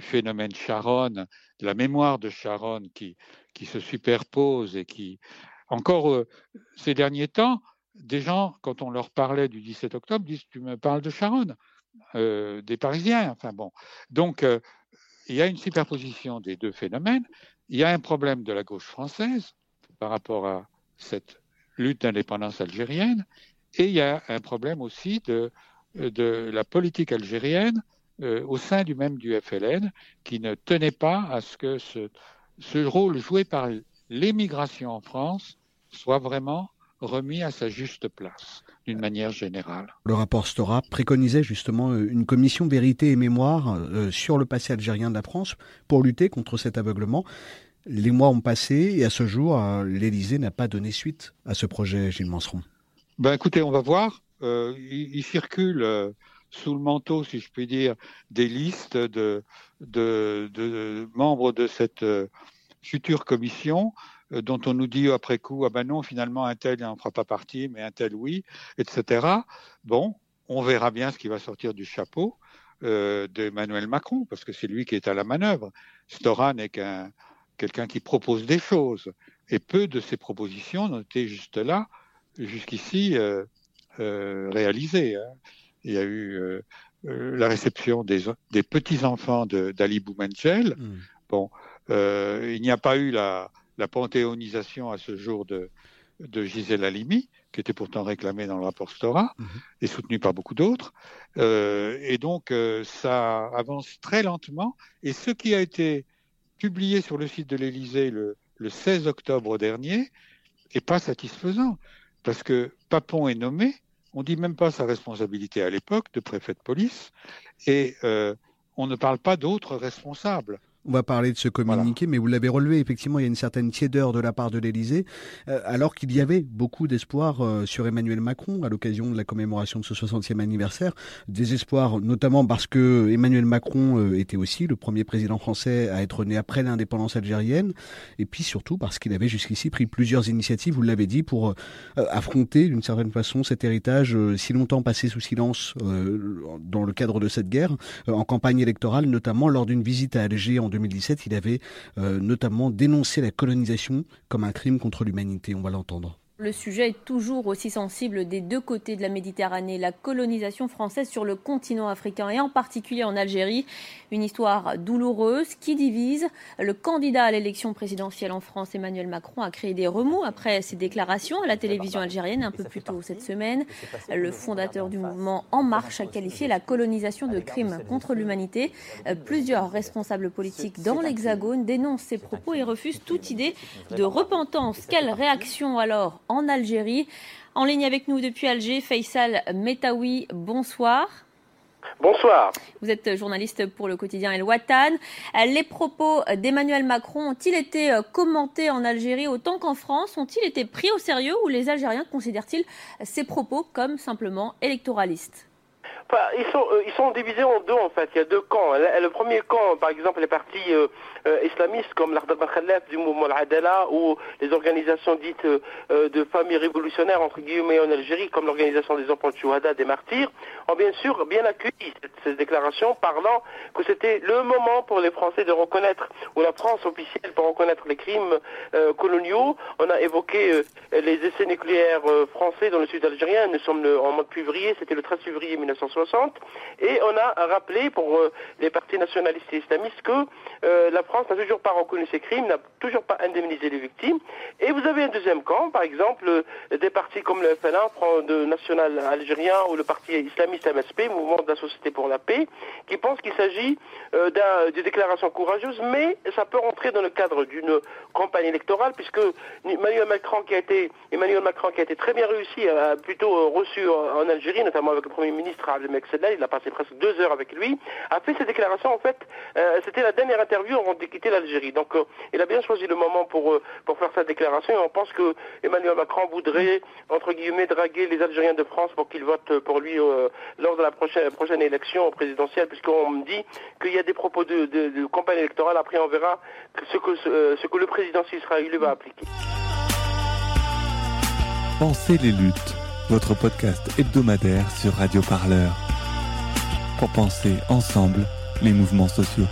S15: phénomène Sharon, de la mémoire de Sharon qui, qui se superpose et qui, encore euh, ces derniers temps, des gens, quand on leur parlait du 17 octobre, disent Tu me parles de Sharon, euh, des Parisiens. Enfin bon. Donc, euh, il y a une superposition des deux phénomènes. Il y a un problème de la gauche française par rapport à cette lutte d'indépendance algérienne. Et il y a un problème aussi de, la politique algérienne euh, au sein du même du FLN qui ne tenait pas à ce que ce, ce rôle joué par l'émigration en France soit vraiment remis à sa juste place d'une manière générale.
S6: Le rapport Stora préconisait justement euh, une commission vérité et mémoire euh, sur le passé algérien de la France pour lutter contre cet aveuglement. Les mois ont passé et à ce jour, l'Élysée n'a pas donné suite à ce projet, Gilles Manseron.
S15: Ben écoutez, on va voir. il, circule sous le manteau, si je puis dire, des listes de, membres de cette future commission dont on nous dit après coup, ah ben non, finalement, un tel n'en fera pas partie, mais un tel oui, etc. Bon, on verra bien ce qui va sortir du chapeau euh, d'Emmanuel Macron, parce que c'est lui qui est à la manœuvre. Stora n'est qu'un quelqu'un qui propose des choses, et peu de ses propositions n'ont été juste là, jusqu'ici euh, euh, réalisées. Hein. Il y a eu euh, la réception des, des petits-enfants d'Ali Boumengel. Hmm. Bon, il n'y a pas eu la, la panthéonisation à ce jour de, de Gisèle Halimi, qui était pourtant réclamée dans le rapport Stora mhm. et soutenue par beaucoup d'autres. Et donc, ça avance très lentement. Et ce qui a été publié sur le site de l'Élysée le, 16 octobre dernier n'est pas satisfaisant. Parce que Papon est nommé, on dit même pas sa responsabilité à l'époque de préfet de police, et euh, on ne parle pas d'autres responsables.
S6: On va parler de ce communiqué, mais vous l'avez relevé, effectivement, il y a une certaine tiédeur de la part de l'Élysée, euh, alors qu'il y avait beaucoup d'espoir euh, sur Emmanuel Macron à l'occasion de la commémoration de ce 60e anniversaire. Des espoirs notamment parce que Emmanuel Macron euh, était aussi le premier président français à être né après l'indépendance algérienne, et puis surtout parce qu'il avait jusqu'ici pris plusieurs initiatives, vous l'avez dit, pour affronter d'une certaine façon cet héritage si longtemps passé sous silence dans le cadre de cette guerre, en campagne électorale, notamment lors d'une visite à Alger en 2017, il avait euh, notamment dénoncé la colonisation comme un crime contre l'humanité. On va l'entendre.
S19: Le sujet est toujours aussi sensible des deux côtés de la Méditerranée, la colonisation française sur le continent africain et en particulier en Algérie. Une histoire douloureuse qui divise. Le candidat à l'élection présidentielle en France, Emmanuel Macron, a créé des remous après ses déclarations à la télévision algérienne un peu plus tôt cette semaine. Le fondateur du mouvement En Marche a qualifié la colonisation de crime contre l'humanité. Plusieurs responsables politiques dans l'Hexagone dénoncent ces propos et refusent toute idée de repentance. Quelle réaction alors en Algérie. En ligne avec nous depuis Alger, Faisal Metawi, bonsoir.
S20: Bonsoir.
S19: Vous êtes journaliste pour le quotidien El Watan. Les propos d'Emmanuel Macron ont-ils été commentés en Algérie autant qu'en France? Ont-ils été pris au sérieux ou les Algériens considèrent-ils ces propos comme simplement électoralistes?
S20: Ils sont, euh, ils sont divisés en deux en fait. Il y a deux camps. Le, premier camp, par exemple, les partis euh, euh, islamistes comme l'Ardad Khalef du mouvement Al-Adala ou les organisations dites de familles révolutionnaires entre guillemets en Algérie, comme l'organisation des enfants de Chouhada, des martyrs, ont bien sûr bien accueilli cette, déclaration, parlant que c'était le moment pour les Français de reconnaître, ou la France officielle pour reconnaître les crimes coloniaux. On a évoqué les essais nucléaires français dans le sud algérien. Nous sommes en mois de février, c'était le 13 février 1960. Et on a rappelé pour euh, les partis nationalistes et islamistes que euh, la France n'a toujours pas reconnu ces crimes, n'a toujours pas indemnisé les victimes. Et vous avez un deuxième camp, par exemple, euh, des partis comme le FNA, de National Algérien, ou le parti islamiste MSP, Mouvement de la Société pour la Paix, qui pensent qu'il s'agit d'une déclaration courageuse, mais ça peut rentrer dans le cadre d'une campagne électorale, puisque Emmanuel Macron qui a été, Emmanuel Macron qui a été très bien réussi, a plutôt reçu en Algérie, notamment avec le Premier ministre il a passé presque deux heures avec lui, a fait ses déclarations, en fait, euh, c'était la dernière interview avant de quitter l'Algérie. Donc euh, il a bien choisi le moment pour, euh, pour faire sa déclaration et on pense que Emmanuel Macron voudrait, entre guillemets, draguer les Algériens de France pour qu'ils votent pour lui lors de la prochaine, prochaine élection présidentielle, puisqu'on me dit qu'il y a des propos de, campagne électorale, après on verra ce que, ce que le président élu va appliquer.
S8: Pensez les luttes votre podcast hebdomadaire sur Radio Parleur. Pour penser ensemble les mouvements sociaux.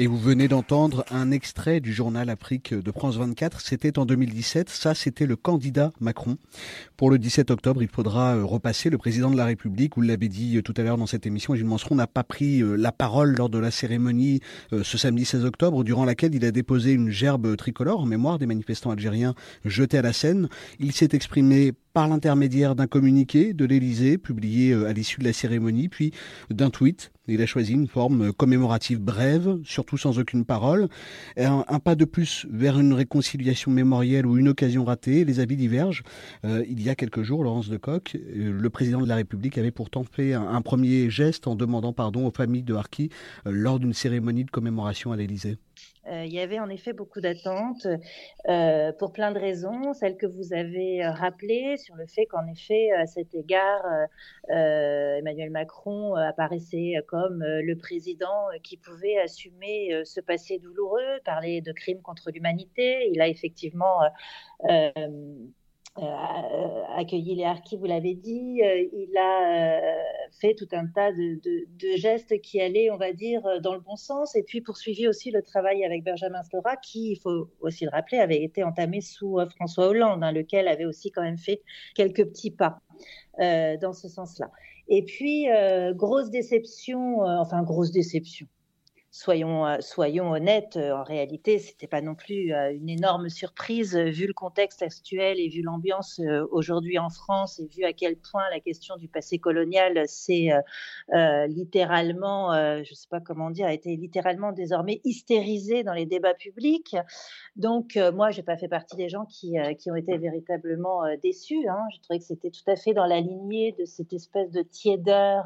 S6: Et vous venez d'entendre un extrait du journal Afrique de France 24. C'était en 2017. Ça, c'était le candidat Macron. Pour le 17 octobre, il faudra euh, repasser. Le président de la République, vous l'avez dit euh, tout à l'heure dans cette émission, Gilles Manseron n'a pas pris euh, la parole lors de la cérémonie ce samedi 16 octobre, durant laquelle il a déposé une gerbe tricolore en mémoire des manifestants algériens jetés à la Seine. Il s'est exprimé par l'intermédiaire d'un communiqué de l'Élysée publié euh, à l'issue de la cérémonie, puis d'un tweet. Il a choisi une forme commémorative brève, surtout sans aucune parole. Un, pas de plus vers une réconciliation mémorielle ou une occasion ratée. Les avis divergent. Euh, il y a quelques jours, Laurence de Coq, euh, le président de la République avait pourtant fait un, premier geste en demandant pardon aux familles de Harki lors d'une cérémonie de commémoration à l'Élysée.
S2: Euh, il y avait en effet beaucoup d'attentes euh, pour plein de raisons, celles que vous avez euh, rappelées sur le fait qu'en effet, à cet égard, Emmanuel Macron apparaissait comme le président qui pouvait assumer ce passé douloureux, parler de crimes contre l'humanité. Il a effectivement accueilli les harkis, vous l'avez dit. Euh, il a euh, fait tout un tas de, gestes qui allaient, on va dire, dans le bon sens. Et puis poursuivi aussi le travail avec Benjamin Stora, qui, il faut aussi le rappeler, avait été entamé sous François Hollande, hein, lequel avait aussi quand même fait quelques petits pas dans ce sens-là. Et puis, grosse déception, enfin, grosse déception soyons, euh, soyons honnêtes, euh, en réalité, ce n'était pas non plus euh, une énorme surprise vu le contexte actuel et vu l'ambiance aujourd'hui en France et vu à quel point la question du passé colonial s'est littéralement, je ne sais pas comment dire, a été littéralement désormais hystérisée dans les débats publics. Donc, moi, je n'ai pas fait partie des gens qui, qui ont été véritablement déçus. Hein. Je trouvais que c'était tout à fait dans la lignée de cette espèce de tiédeur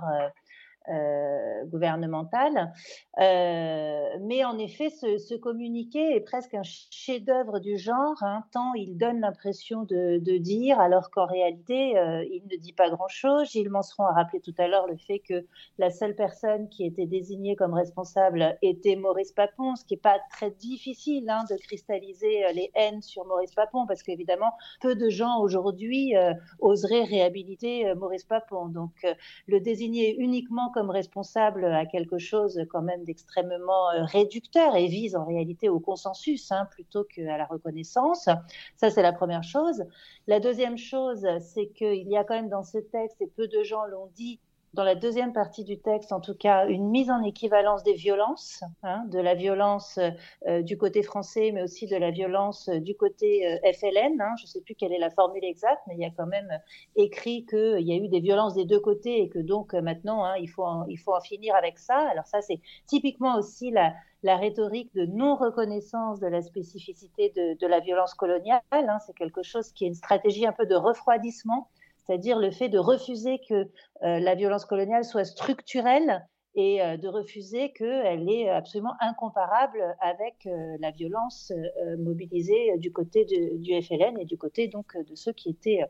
S2: euh, gouvernementale. Euh, mais en effet, ce, communiqué est presque un chef-d'œuvre du genre, hein, tant il donne l'impression de, dire, alors qu'en réalité, euh, il ne dit pas grand-chose. Gilles Manseron a rappelé tout à l'heure le fait que la seule personne qui était désignée comme responsable était Maurice Papon, ce qui n'est pas très difficile hein, de cristalliser les haines sur Maurice Papon, parce qu'évidemment, peu de gens aujourd'hui oseraient réhabiliter Maurice Papon. Donc, le désigner uniquement comme responsable à quelque chose quand même d'extrêmement euh, réducteur et vise en réalité au consensus hein, plutôt qu'à la reconnaissance. Ça, c'est la première chose. La deuxième chose, c'est qu'il y a quand même dans ce texte, et peu de gens l'ont dit, dans la deuxième partie du texte, en tout cas, une mise en équivalence des violences, hein, de la violence euh, du côté français, mais aussi de la violence euh, du côté euh, FLN. Hein. je ne sais plus quelle est la formule exacte, mais il y a quand même écrit qu'il y a eu des violences des deux côtés et que donc maintenant, hein, il, faut en, il faut en finir avec ça. Alors ça, c'est typiquement aussi la, la rhétorique de non-reconnaissance de la spécificité de, la violence coloniale. C'est quelque chose qui est une stratégie un peu de refroidissement c'est-à-dire le fait de refuser que euh, la violence coloniale soit structurelle et euh, de refuser qu'elle est absolument incomparable avec euh, la violence mobilisée du côté du FLN et du côté donc de ceux qui étaient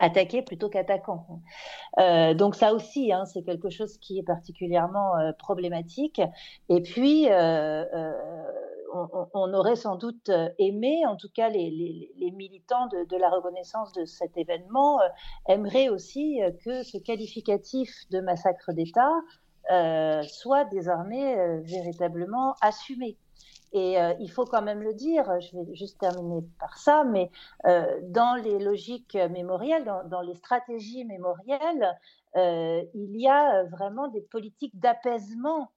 S2: attaqués plutôt qu'attaquants. donc ça aussi, hein, c'est quelque chose qui est particulièrement problématique. Et puis, on, aurait sans doute euh, aimé, en tout cas les, militants de, la reconnaissance de cet événement euh, aimeraient aussi euh, que ce qualificatif de massacre d'État soit désormais véritablement assumé. Et il faut quand même le dire, je vais juste terminer par ça, mais dans les logiques mémorielles, dans les stratégies mémorielles, il y a vraiment des politiques d'apaisement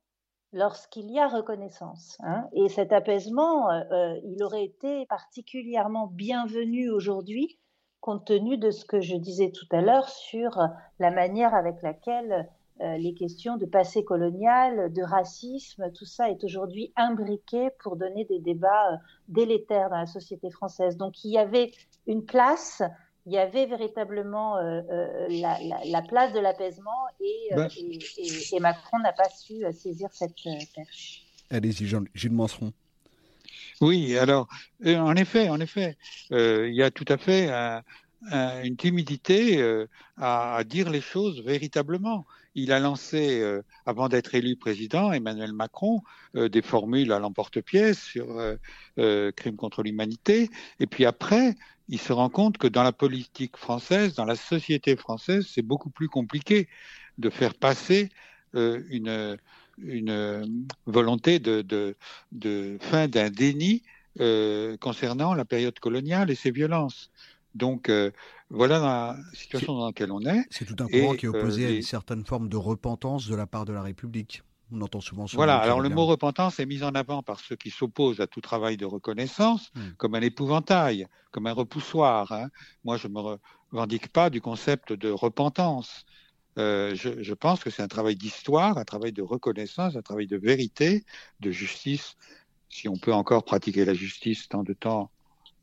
S2: lorsqu'il y a reconnaissance. Hein. Et cet apaisement, euh, euh, il aurait été particulièrement bienvenu aujourd'hui, compte tenu de ce que je disais tout à l'heure sur la manière avec laquelle euh, les questions de passé colonial, de racisme, tout ça est aujourd'hui imbriqué pour donner des débats délétères dans la société française. Donc il y avait une place il y avait véritablement euh, euh, la, place de l'apaisement euh, bah. et, Macron n'a pas su saisir cette perche.
S6: Allez-y, Gilles Manseron.
S15: Oui, alors, en effet, en effet, il y a tout à fait une timidité à, dire les choses véritablement. Il a lancé, avant d'être élu président, Emmanuel Macron, des formules à l'emporte-pièce sur crimes contre l'humanité. Et puis après, il se rend compte que dans la politique française, dans la société française, c'est beaucoup plus compliqué de faire passer euh, une, volonté de, fin d'un déni euh, concernant la période coloniale et ses violences. Donc euh, voilà la situation dans laquelle on est.
S6: C'est tout un courant qui est opposé à une certaine forme de repentance de la part de la République. On entend souvent
S15: Voilà, alors le mot repentance est mis en avant par ceux qui s'opposent à tout travail de reconnaissance hmm. comme un épouvantail, comme un repoussoir. Hein. Moi, je ne me revendique pas du concept de repentance. Euh, je, pense que c'est un travail d'histoire, un travail de reconnaissance, un travail de vérité, de justice, si on peut encore pratiquer la justice tant de temps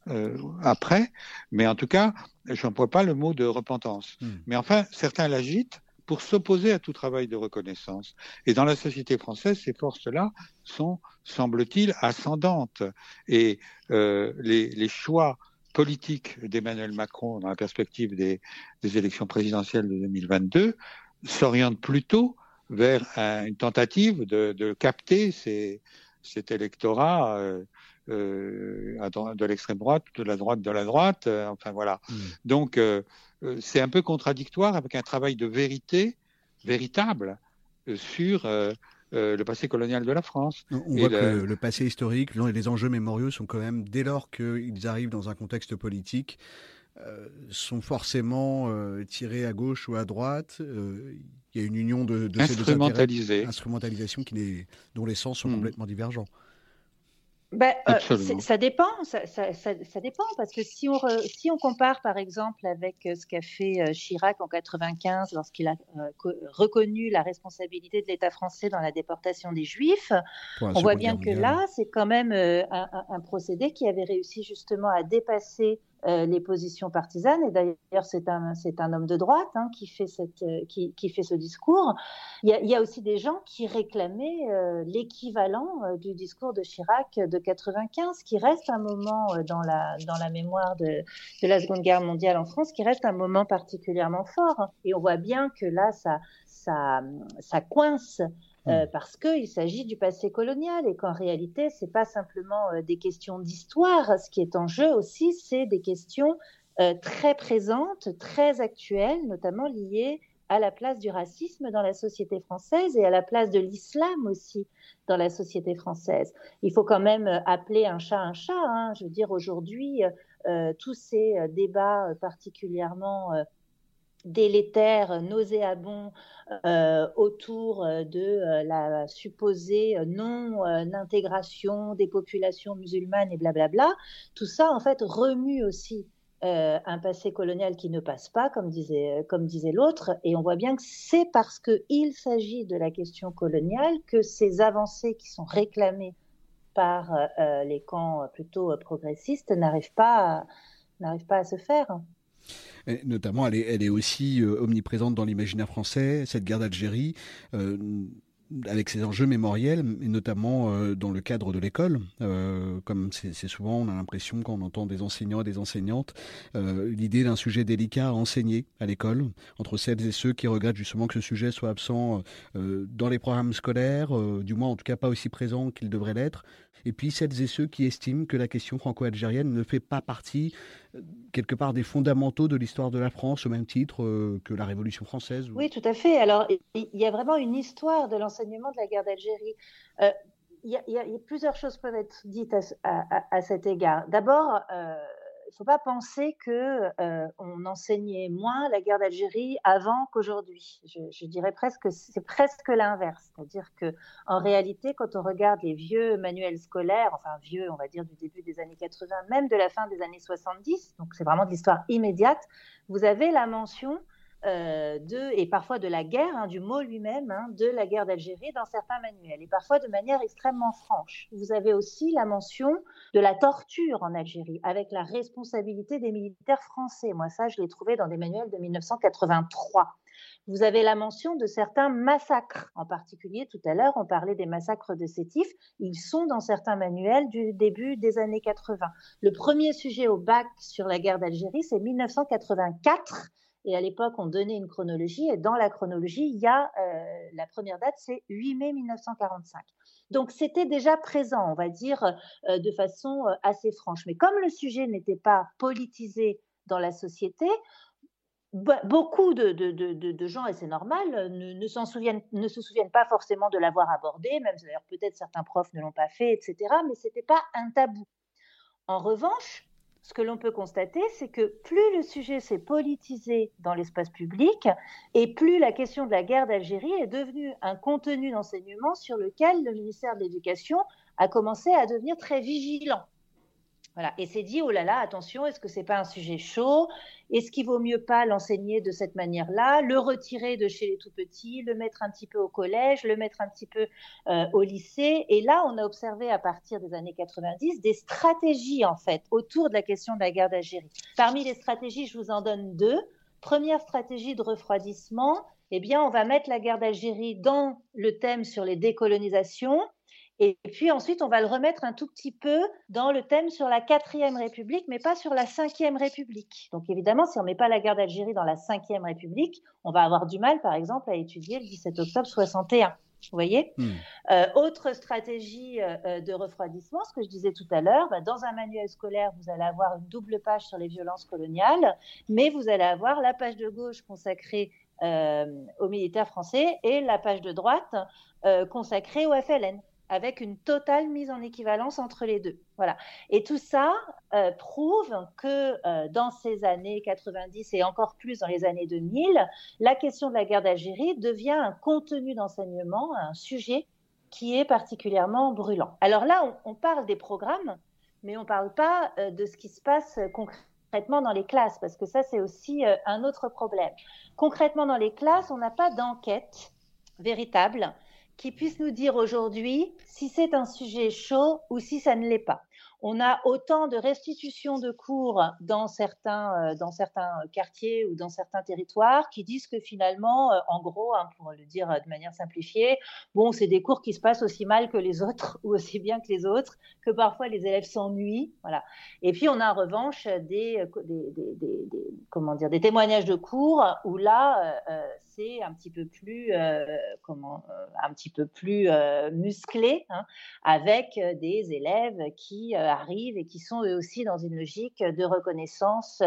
S15: euh, après. Mais en tout cas, je n'emploie pas le mot de repentance. Hmm. Mais enfin, certains l'agitent pour s'opposer à tout travail de reconnaissance. Et dans la société française, ces forces-là sont, semble-t-il, ascendantes. Et euh, les, les, choix politiques d'Emmanuel Macron dans la perspective des, des, élections présidentielles de 2022 s'orientent plutôt vers une tentative de, de capter ces, cet électorat euh, de l'extrême droite, de la droite, de la droite. Euh, enfin voilà. Mm. Donc euh, euh, c'est un peu contradictoire avec un travail de vérité véritable sur le passé colonial de la France.
S6: On voit que le, passé historique, les enjeux mémoriaux sont quand même, dès lors qu'ils arrivent dans un contexte politique, euh, sont forcément euh, tirés à gauche ou à droite. Euh, il y a une union de, de
S15: ces deux
S6: instrumentalisation qui dont les sens sont mm. complètement divergents.
S2: Ben, euh, ça dépend, ça, ça, ça, dépend, parce que si on, si on compare par exemple avec euh, ce qu'a fait euh, Chirac en 95 lorsqu'il a reconnu la responsabilité de l'État français dans la déportation des Juifs, on voit bien que là, c'est quand même un, un, procédé qui avait réussi justement à dépasser les positions partisanes. Et d'ailleurs, c'est un, c'est un homme de droite hein, qui, fait cette, qui, qui, fait ce discours. Il y, a, aussi des gens qui réclamaient l'équivalent du discours de Chirac de 95, qui reste un moment euh, dans la, dans la mémoire de, de la Seconde Guerre mondiale en France, qui reste un moment particulièrement fort. Et on voit bien que là, ça, ça, ça coince euh, hmm. parce qu'il s'agit du passé colonial et qu'en réalité, c'est pas simplement euh, des questions d'histoire. Ce qui est en jeu aussi, c'est des questions très présentes, très actuelles, notamment liées à la place du racisme dans la société française et à la place de l'islam aussi dans la société française. Il faut quand même euh, appeler un chat un chat. Hein. Je veux dire, aujourd'hui, euh, tous ces euh, débats particulièrement délétères, nauséabonds autour de la supposée non-intégration des populations musulmanes et blablabla, tout ça en fait remue aussi euh, un passé colonial qui ne passe pas, comme disait, euh, comme disait l'autre, et on voit bien que c'est parce qu'il s'agit de la question coloniale que ces avancées qui sont réclamées par euh, les camps plutôt progressistes n'arrivent pas, n'arrivent pas à se faire.
S6: Notamment, elle est, aussi omniprésente dans l'imaginaire français, cette guerre d'Algérie avec ces enjeux mémoriels, et notamment euh, dans le cadre de l'école. Euh, comme c'est souvent, on a l'impression quand on entend des enseignants et des enseignantes, euh, l'idée d'un sujet délicat à enseigner à l'école, entre celles et ceux qui regrettent justement que ce sujet soit absent dans les programmes scolaires, du moins en tout cas pas aussi présent qu'il devrait l'être, et puis celles et ceux qui estiment que la question franco-algérienne ne fait pas partie euh, quelque part des fondamentaux de l'histoire de la France au même titre euh, que la Révolution française.
S2: Oui, tout à fait. Alors, il y a vraiment une histoire de l'enseignement de la guerre d'Algérie. Euh, il, y a, plusieurs choses peuvent être dites à, cet égard. D'abord, il ne faut pas penser que euh, on enseignait moins la guerre d'Algérie avant qu'aujourd'hui. Je, dirais presque c'est presque l'inverse, c'est-à-dire que en réalité, quand on regarde les vieux manuels scolaires, enfin vieux, on va dire du début des années 80, même de la fin des années 70, donc c'est vraiment de l'histoire immédiate, vous avez la mention euh, et parfois de la guerre, hein, du mot lui-même, hein, de la guerre d'Algérie dans certains manuels, et parfois de manière extrêmement franche. Vous avez aussi la mention de la torture en Algérie, avec la responsabilité des militaires français. Moi, ça, je l'ai trouvé dans des manuels de 1983. Vous avez la mention de certains massacres, en particulier tout à l'heure, on parlait des massacres de Sétif, ils sont dans certains manuels du début des années 80. Le premier sujet au bac sur la guerre d'Algérie, c'est 1984 et à l'époque, on donnait une chronologie. Et dans la chronologie, il y a euh, la première date, c'est 8 mai 1945. Donc c'était déjà présent, on va dire, euh, de façon euh, assez franche. Mais comme le sujet n'était pas politisé dans la société, beaucoup de, gens, et c'est normal, ne, ne se souviennent pas forcément de l'avoir abordé, même d'ailleurs peut-être certains profs ne l'ont pas fait, etc. Mais ce n'était pas un tabou. En revanche, ce que l'on peut constater, c'est que plus le sujet s'est politisé dans l'espace public, et plus la question de la guerre d'Algérie est devenue un contenu d'enseignement sur lequel le ministère de l'Éducation a commencé à devenir très vigilant. Voilà. Et c'est dit, oh là là, attention, est-ce que c'est pas un sujet chaud? Est-ce qu'il vaut mieux pas l'enseigner de cette manière-là, le retirer de chez les tout petits, le mettre un petit peu au collège, le mettre un petit peu euh, au lycée? Et là, on a observé à partir des années 90 des stratégies en fait autour de la question de la guerre d'Algérie. Parmi les stratégies, je vous en donne deux. Première stratégie de refroidissement, eh bien, on va mettre la guerre d'Algérie dans le thème sur les décolonisations. Et puis ensuite, on va le remettre un tout petit peu dans le thème sur la quatrième République, mais pas sur la cinquième République. Donc évidemment, si on ne met pas la guerre d'Algérie dans la cinquième République, on va avoir du mal, par exemple, à étudier le 17 octobre 61. Vous voyez? Hmm. euh, Autre stratégie euh, euh, de refroidissement, ce que je disais tout à l'heure, bah, dans un manuel scolaire, vous allez avoir une double page sur les violences coloniales, mais vous allez avoir la page de gauche consacrée aux militaires français et la page de droite consacrée au FLN avec une totale mise en équivalence entre les deux. Voilà. Et tout ça euh, prouve que euh, dans ces années 90 et encore plus dans les années 2000, la question de la guerre d'Algérie devient un contenu d'enseignement, un sujet qui est particulièrement brûlant. Alors là, on, parle des programmes, mais on ne parle pas euh, de ce qui se passe concrètement dans les classes, parce que ça, c'est aussi un autre problème. Concrètement, dans les classes, on n'a pas d'enquête véritable qui puisse nous dire aujourd'hui si c'est un sujet chaud ou si ça ne l'est pas on a autant de restitutions de cours dans certains, euh, dans certains quartiers ou dans certains territoires qui disent que finalement, euh, en gros, hein, pour le dire de manière simplifiée, bon, c'est des cours qui se passent aussi mal que les autres ou aussi bien que les autres, que parfois les élèves s'ennuient, voilà. Et puis on a en revanche des, euh, des, comment dire, des témoignages de cours où là, c'est un petit peu plus, comment, un petit peu plus musclé, hein, avec des élèves qui arrivent et qui sont eux aussi dans une logique de reconnaissance,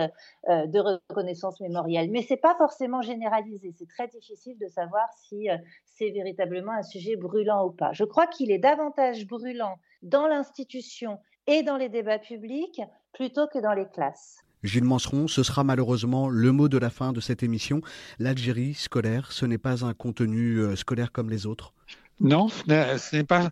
S2: euh, de reconnaissance mémorielle. Mais c'est pas forcément généralisé. C'est très difficile de savoir si euh, c'est véritablement un sujet brûlant ou pas. Je crois qu'il est davantage brûlant dans l'institution et dans les débats publics plutôt que dans les classes.
S6: Gilles Manseron, ce sera malheureusement le mot de la fin de cette émission. L'Algérie scolaire, ce n'est pas un contenu euh, scolaire comme les autres?
S15: Non, ce n'est pas.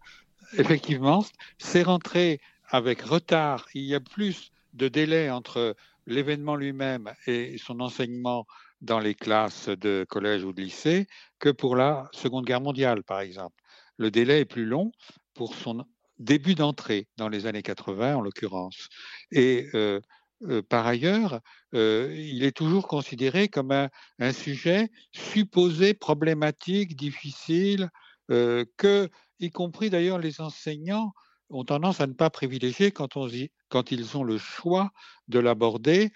S15: Effectivement, c'est rentré avec retard, il y a plus de délai entre l'événement lui-même et son enseignement dans les classes de collège ou de lycée que pour la Seconde Guerre mondiale, par exemple. Le délai est plus long pour son début d'entrée dans les années 80, en l'occurrence. Et euh, euh, par ailleurs, euh, il est toujours considéré comme un, un sujet supposé problématique, difficile, que, y compris d'ailleurs les enseignants, ont tendance à ne pas privilégier quand, on, quand ils ont le choix de l'aborder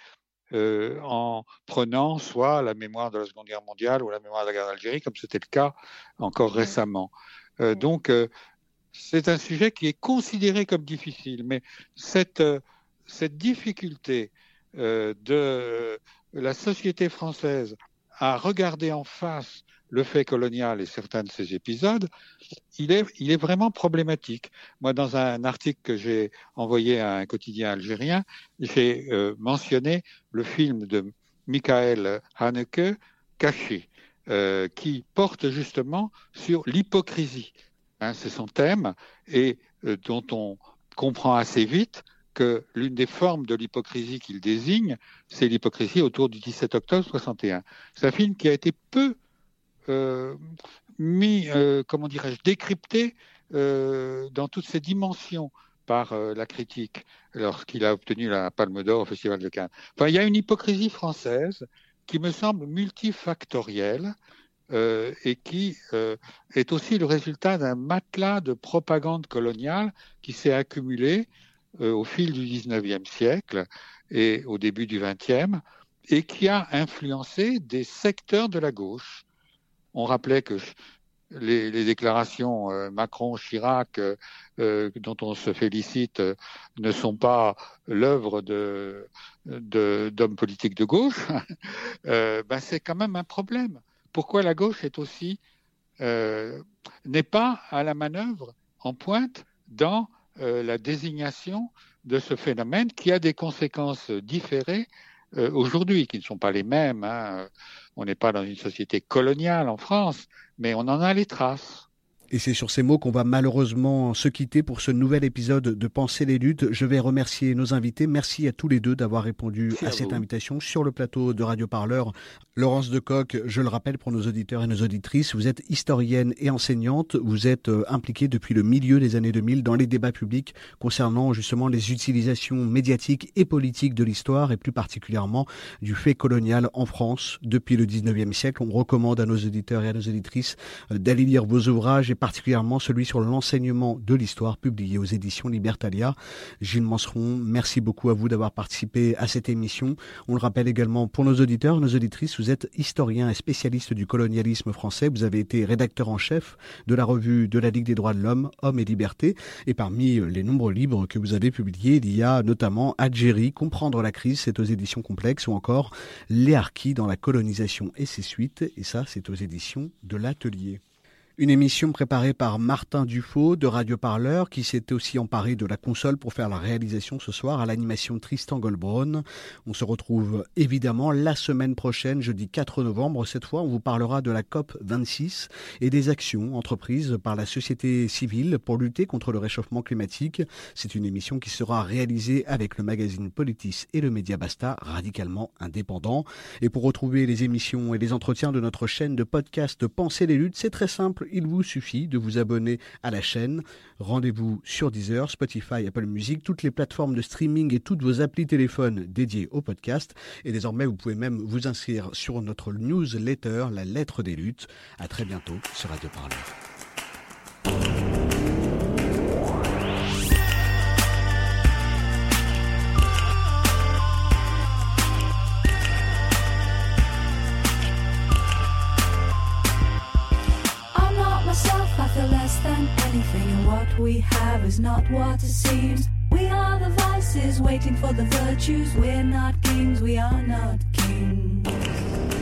S15: euh, en prenant soit la mémoire de la Seconde Guerre mondiale ou la mémoire de la guerre d'Algérie, comme c'était le cas encore récemment. Euh, donc, euh, c'est un sujet qui est considéré comme difficile, mais cette, cette difficulté de la société française à regarder en face le fait colonial et certains de ces épisodes, il est, vraiment problématique. Moi, dans un article que j'ai envoyé à un quotidien algérien, j'ai euh, mentionné le film de Michael Haneke, Caché, euh, qui porte justement sur l'hypocrisie. Hein, c'est son thème et euh, dont on comprend assez vite que l'une des formes de l'hypocrisie qu'il désigne, c'est l'hypocrisie autour du 17 octobre 61. C'est un film qui a été peu mis, euh, comment dirais-je, décrypté euh, dans toutes ses dimensions par la critique lorsqu'il a obtenu la Palme d'Or au Festival de Cannes. Enfin, il y a une hypocrisie française qui me semble multifactorielle et qui est aussi le résultat d'un matelas de propagande coloniale qui s'est accumulé au fil du 19e siècle et au début du 20e et qui a influencé des secteurs de la gauche on rappelait que les, déclarations euh, Macron-Chirac, euh, euh, dont on se félicite, ne sont pas l'œuvre d'hommes politiques de gauche, ben c'est quand même un problème. Pourquoi la gauche est aussi n'est pas à la manœuvre en pointe dans la désignation de ce phénomène qui a des conséquences différées aujourd'hui, qui ne sont pas les mêmes. Hein. On n'est pas dans une société coloniale en France, mais on en a les traces.
S6: Et c'est sur ces mots qu'on va malheureusement se quitter pour ce nouvel épisode de Penser les luttes. Je vais remercier nos invités. Merci à tous les deux d'avoir répondu à, cette invitation sur le plateau de Radio Parleur. Laurence Decoq, je le rappelle pour nos auditeurs et nos auditrices, vous êtes historienne et enseignante. Vous êtes euh, impliquée depuis le milieu des années 2000 dans les débats publics concernant justement les utilisations médiatiques et politiques de l'histoire et plus particulièrement du fait colonial en France depuis le 19e siècle. On recommande à nos auditeurs et à nos auditrices euh, d'aller lire vos ouvrages et particulièrement celui sur l'enseignement de l'histoire publié aux éditions Libertalia. Gilles Manseron, merci beaucoup à vous d'avoir participé à cette émission. On le rappelle également pour nos auditeurs, nos auditrices, vous êtes historien et spécialiste du colonialisme français. Vous avez été rédacteur en chef de la revue de la Ligue des droits de l'homme, Hommes et Liberté. Et parmi les nombreux livres que vous avez publiés, il y a notamment Algérie, Comprendre la crise, c'est aux éditions complexes, ou encore Harkis dans la colonisation et ses suites. Et ça, c'est aux éditions de l'Atelier. Une émission préparée par Martin Dufaux de Radio Parleur qui s'est aussi emparé de la console pour faire la réalisation ce soir à l'animation Tristan Goldbraun. On se retrouve évidemment la semaine prochaine, jeudi 4 novembre. Cette fois, on vous parlera de la COP 26 et des actions entreprises par la société civile pour lutter contre le réchauffement climatique. C'est une émission qui sera réalisée avec le magazine Politis et le média Basta, radicalement indépendant. Et pour retrouver les émissions et les entretiens de notre chaîne de podcast Penser les luttes, c'est très simple il vous suffit de vous abonner à la chaîne. Rendez-vous sur Deezer, Spotify, Apple Music, toutes les plateformes de streaming et toutes vos applis téléphones dédiées au podcast. Et désormais, vous pouvez même vous inscrire sur notre newsletter, la lettre des luttes. À très bientôt sur Radio Parleur.
S21: What we have is not what it seems. We are the vices waiting for the virtues. We're not kings, we are not kings.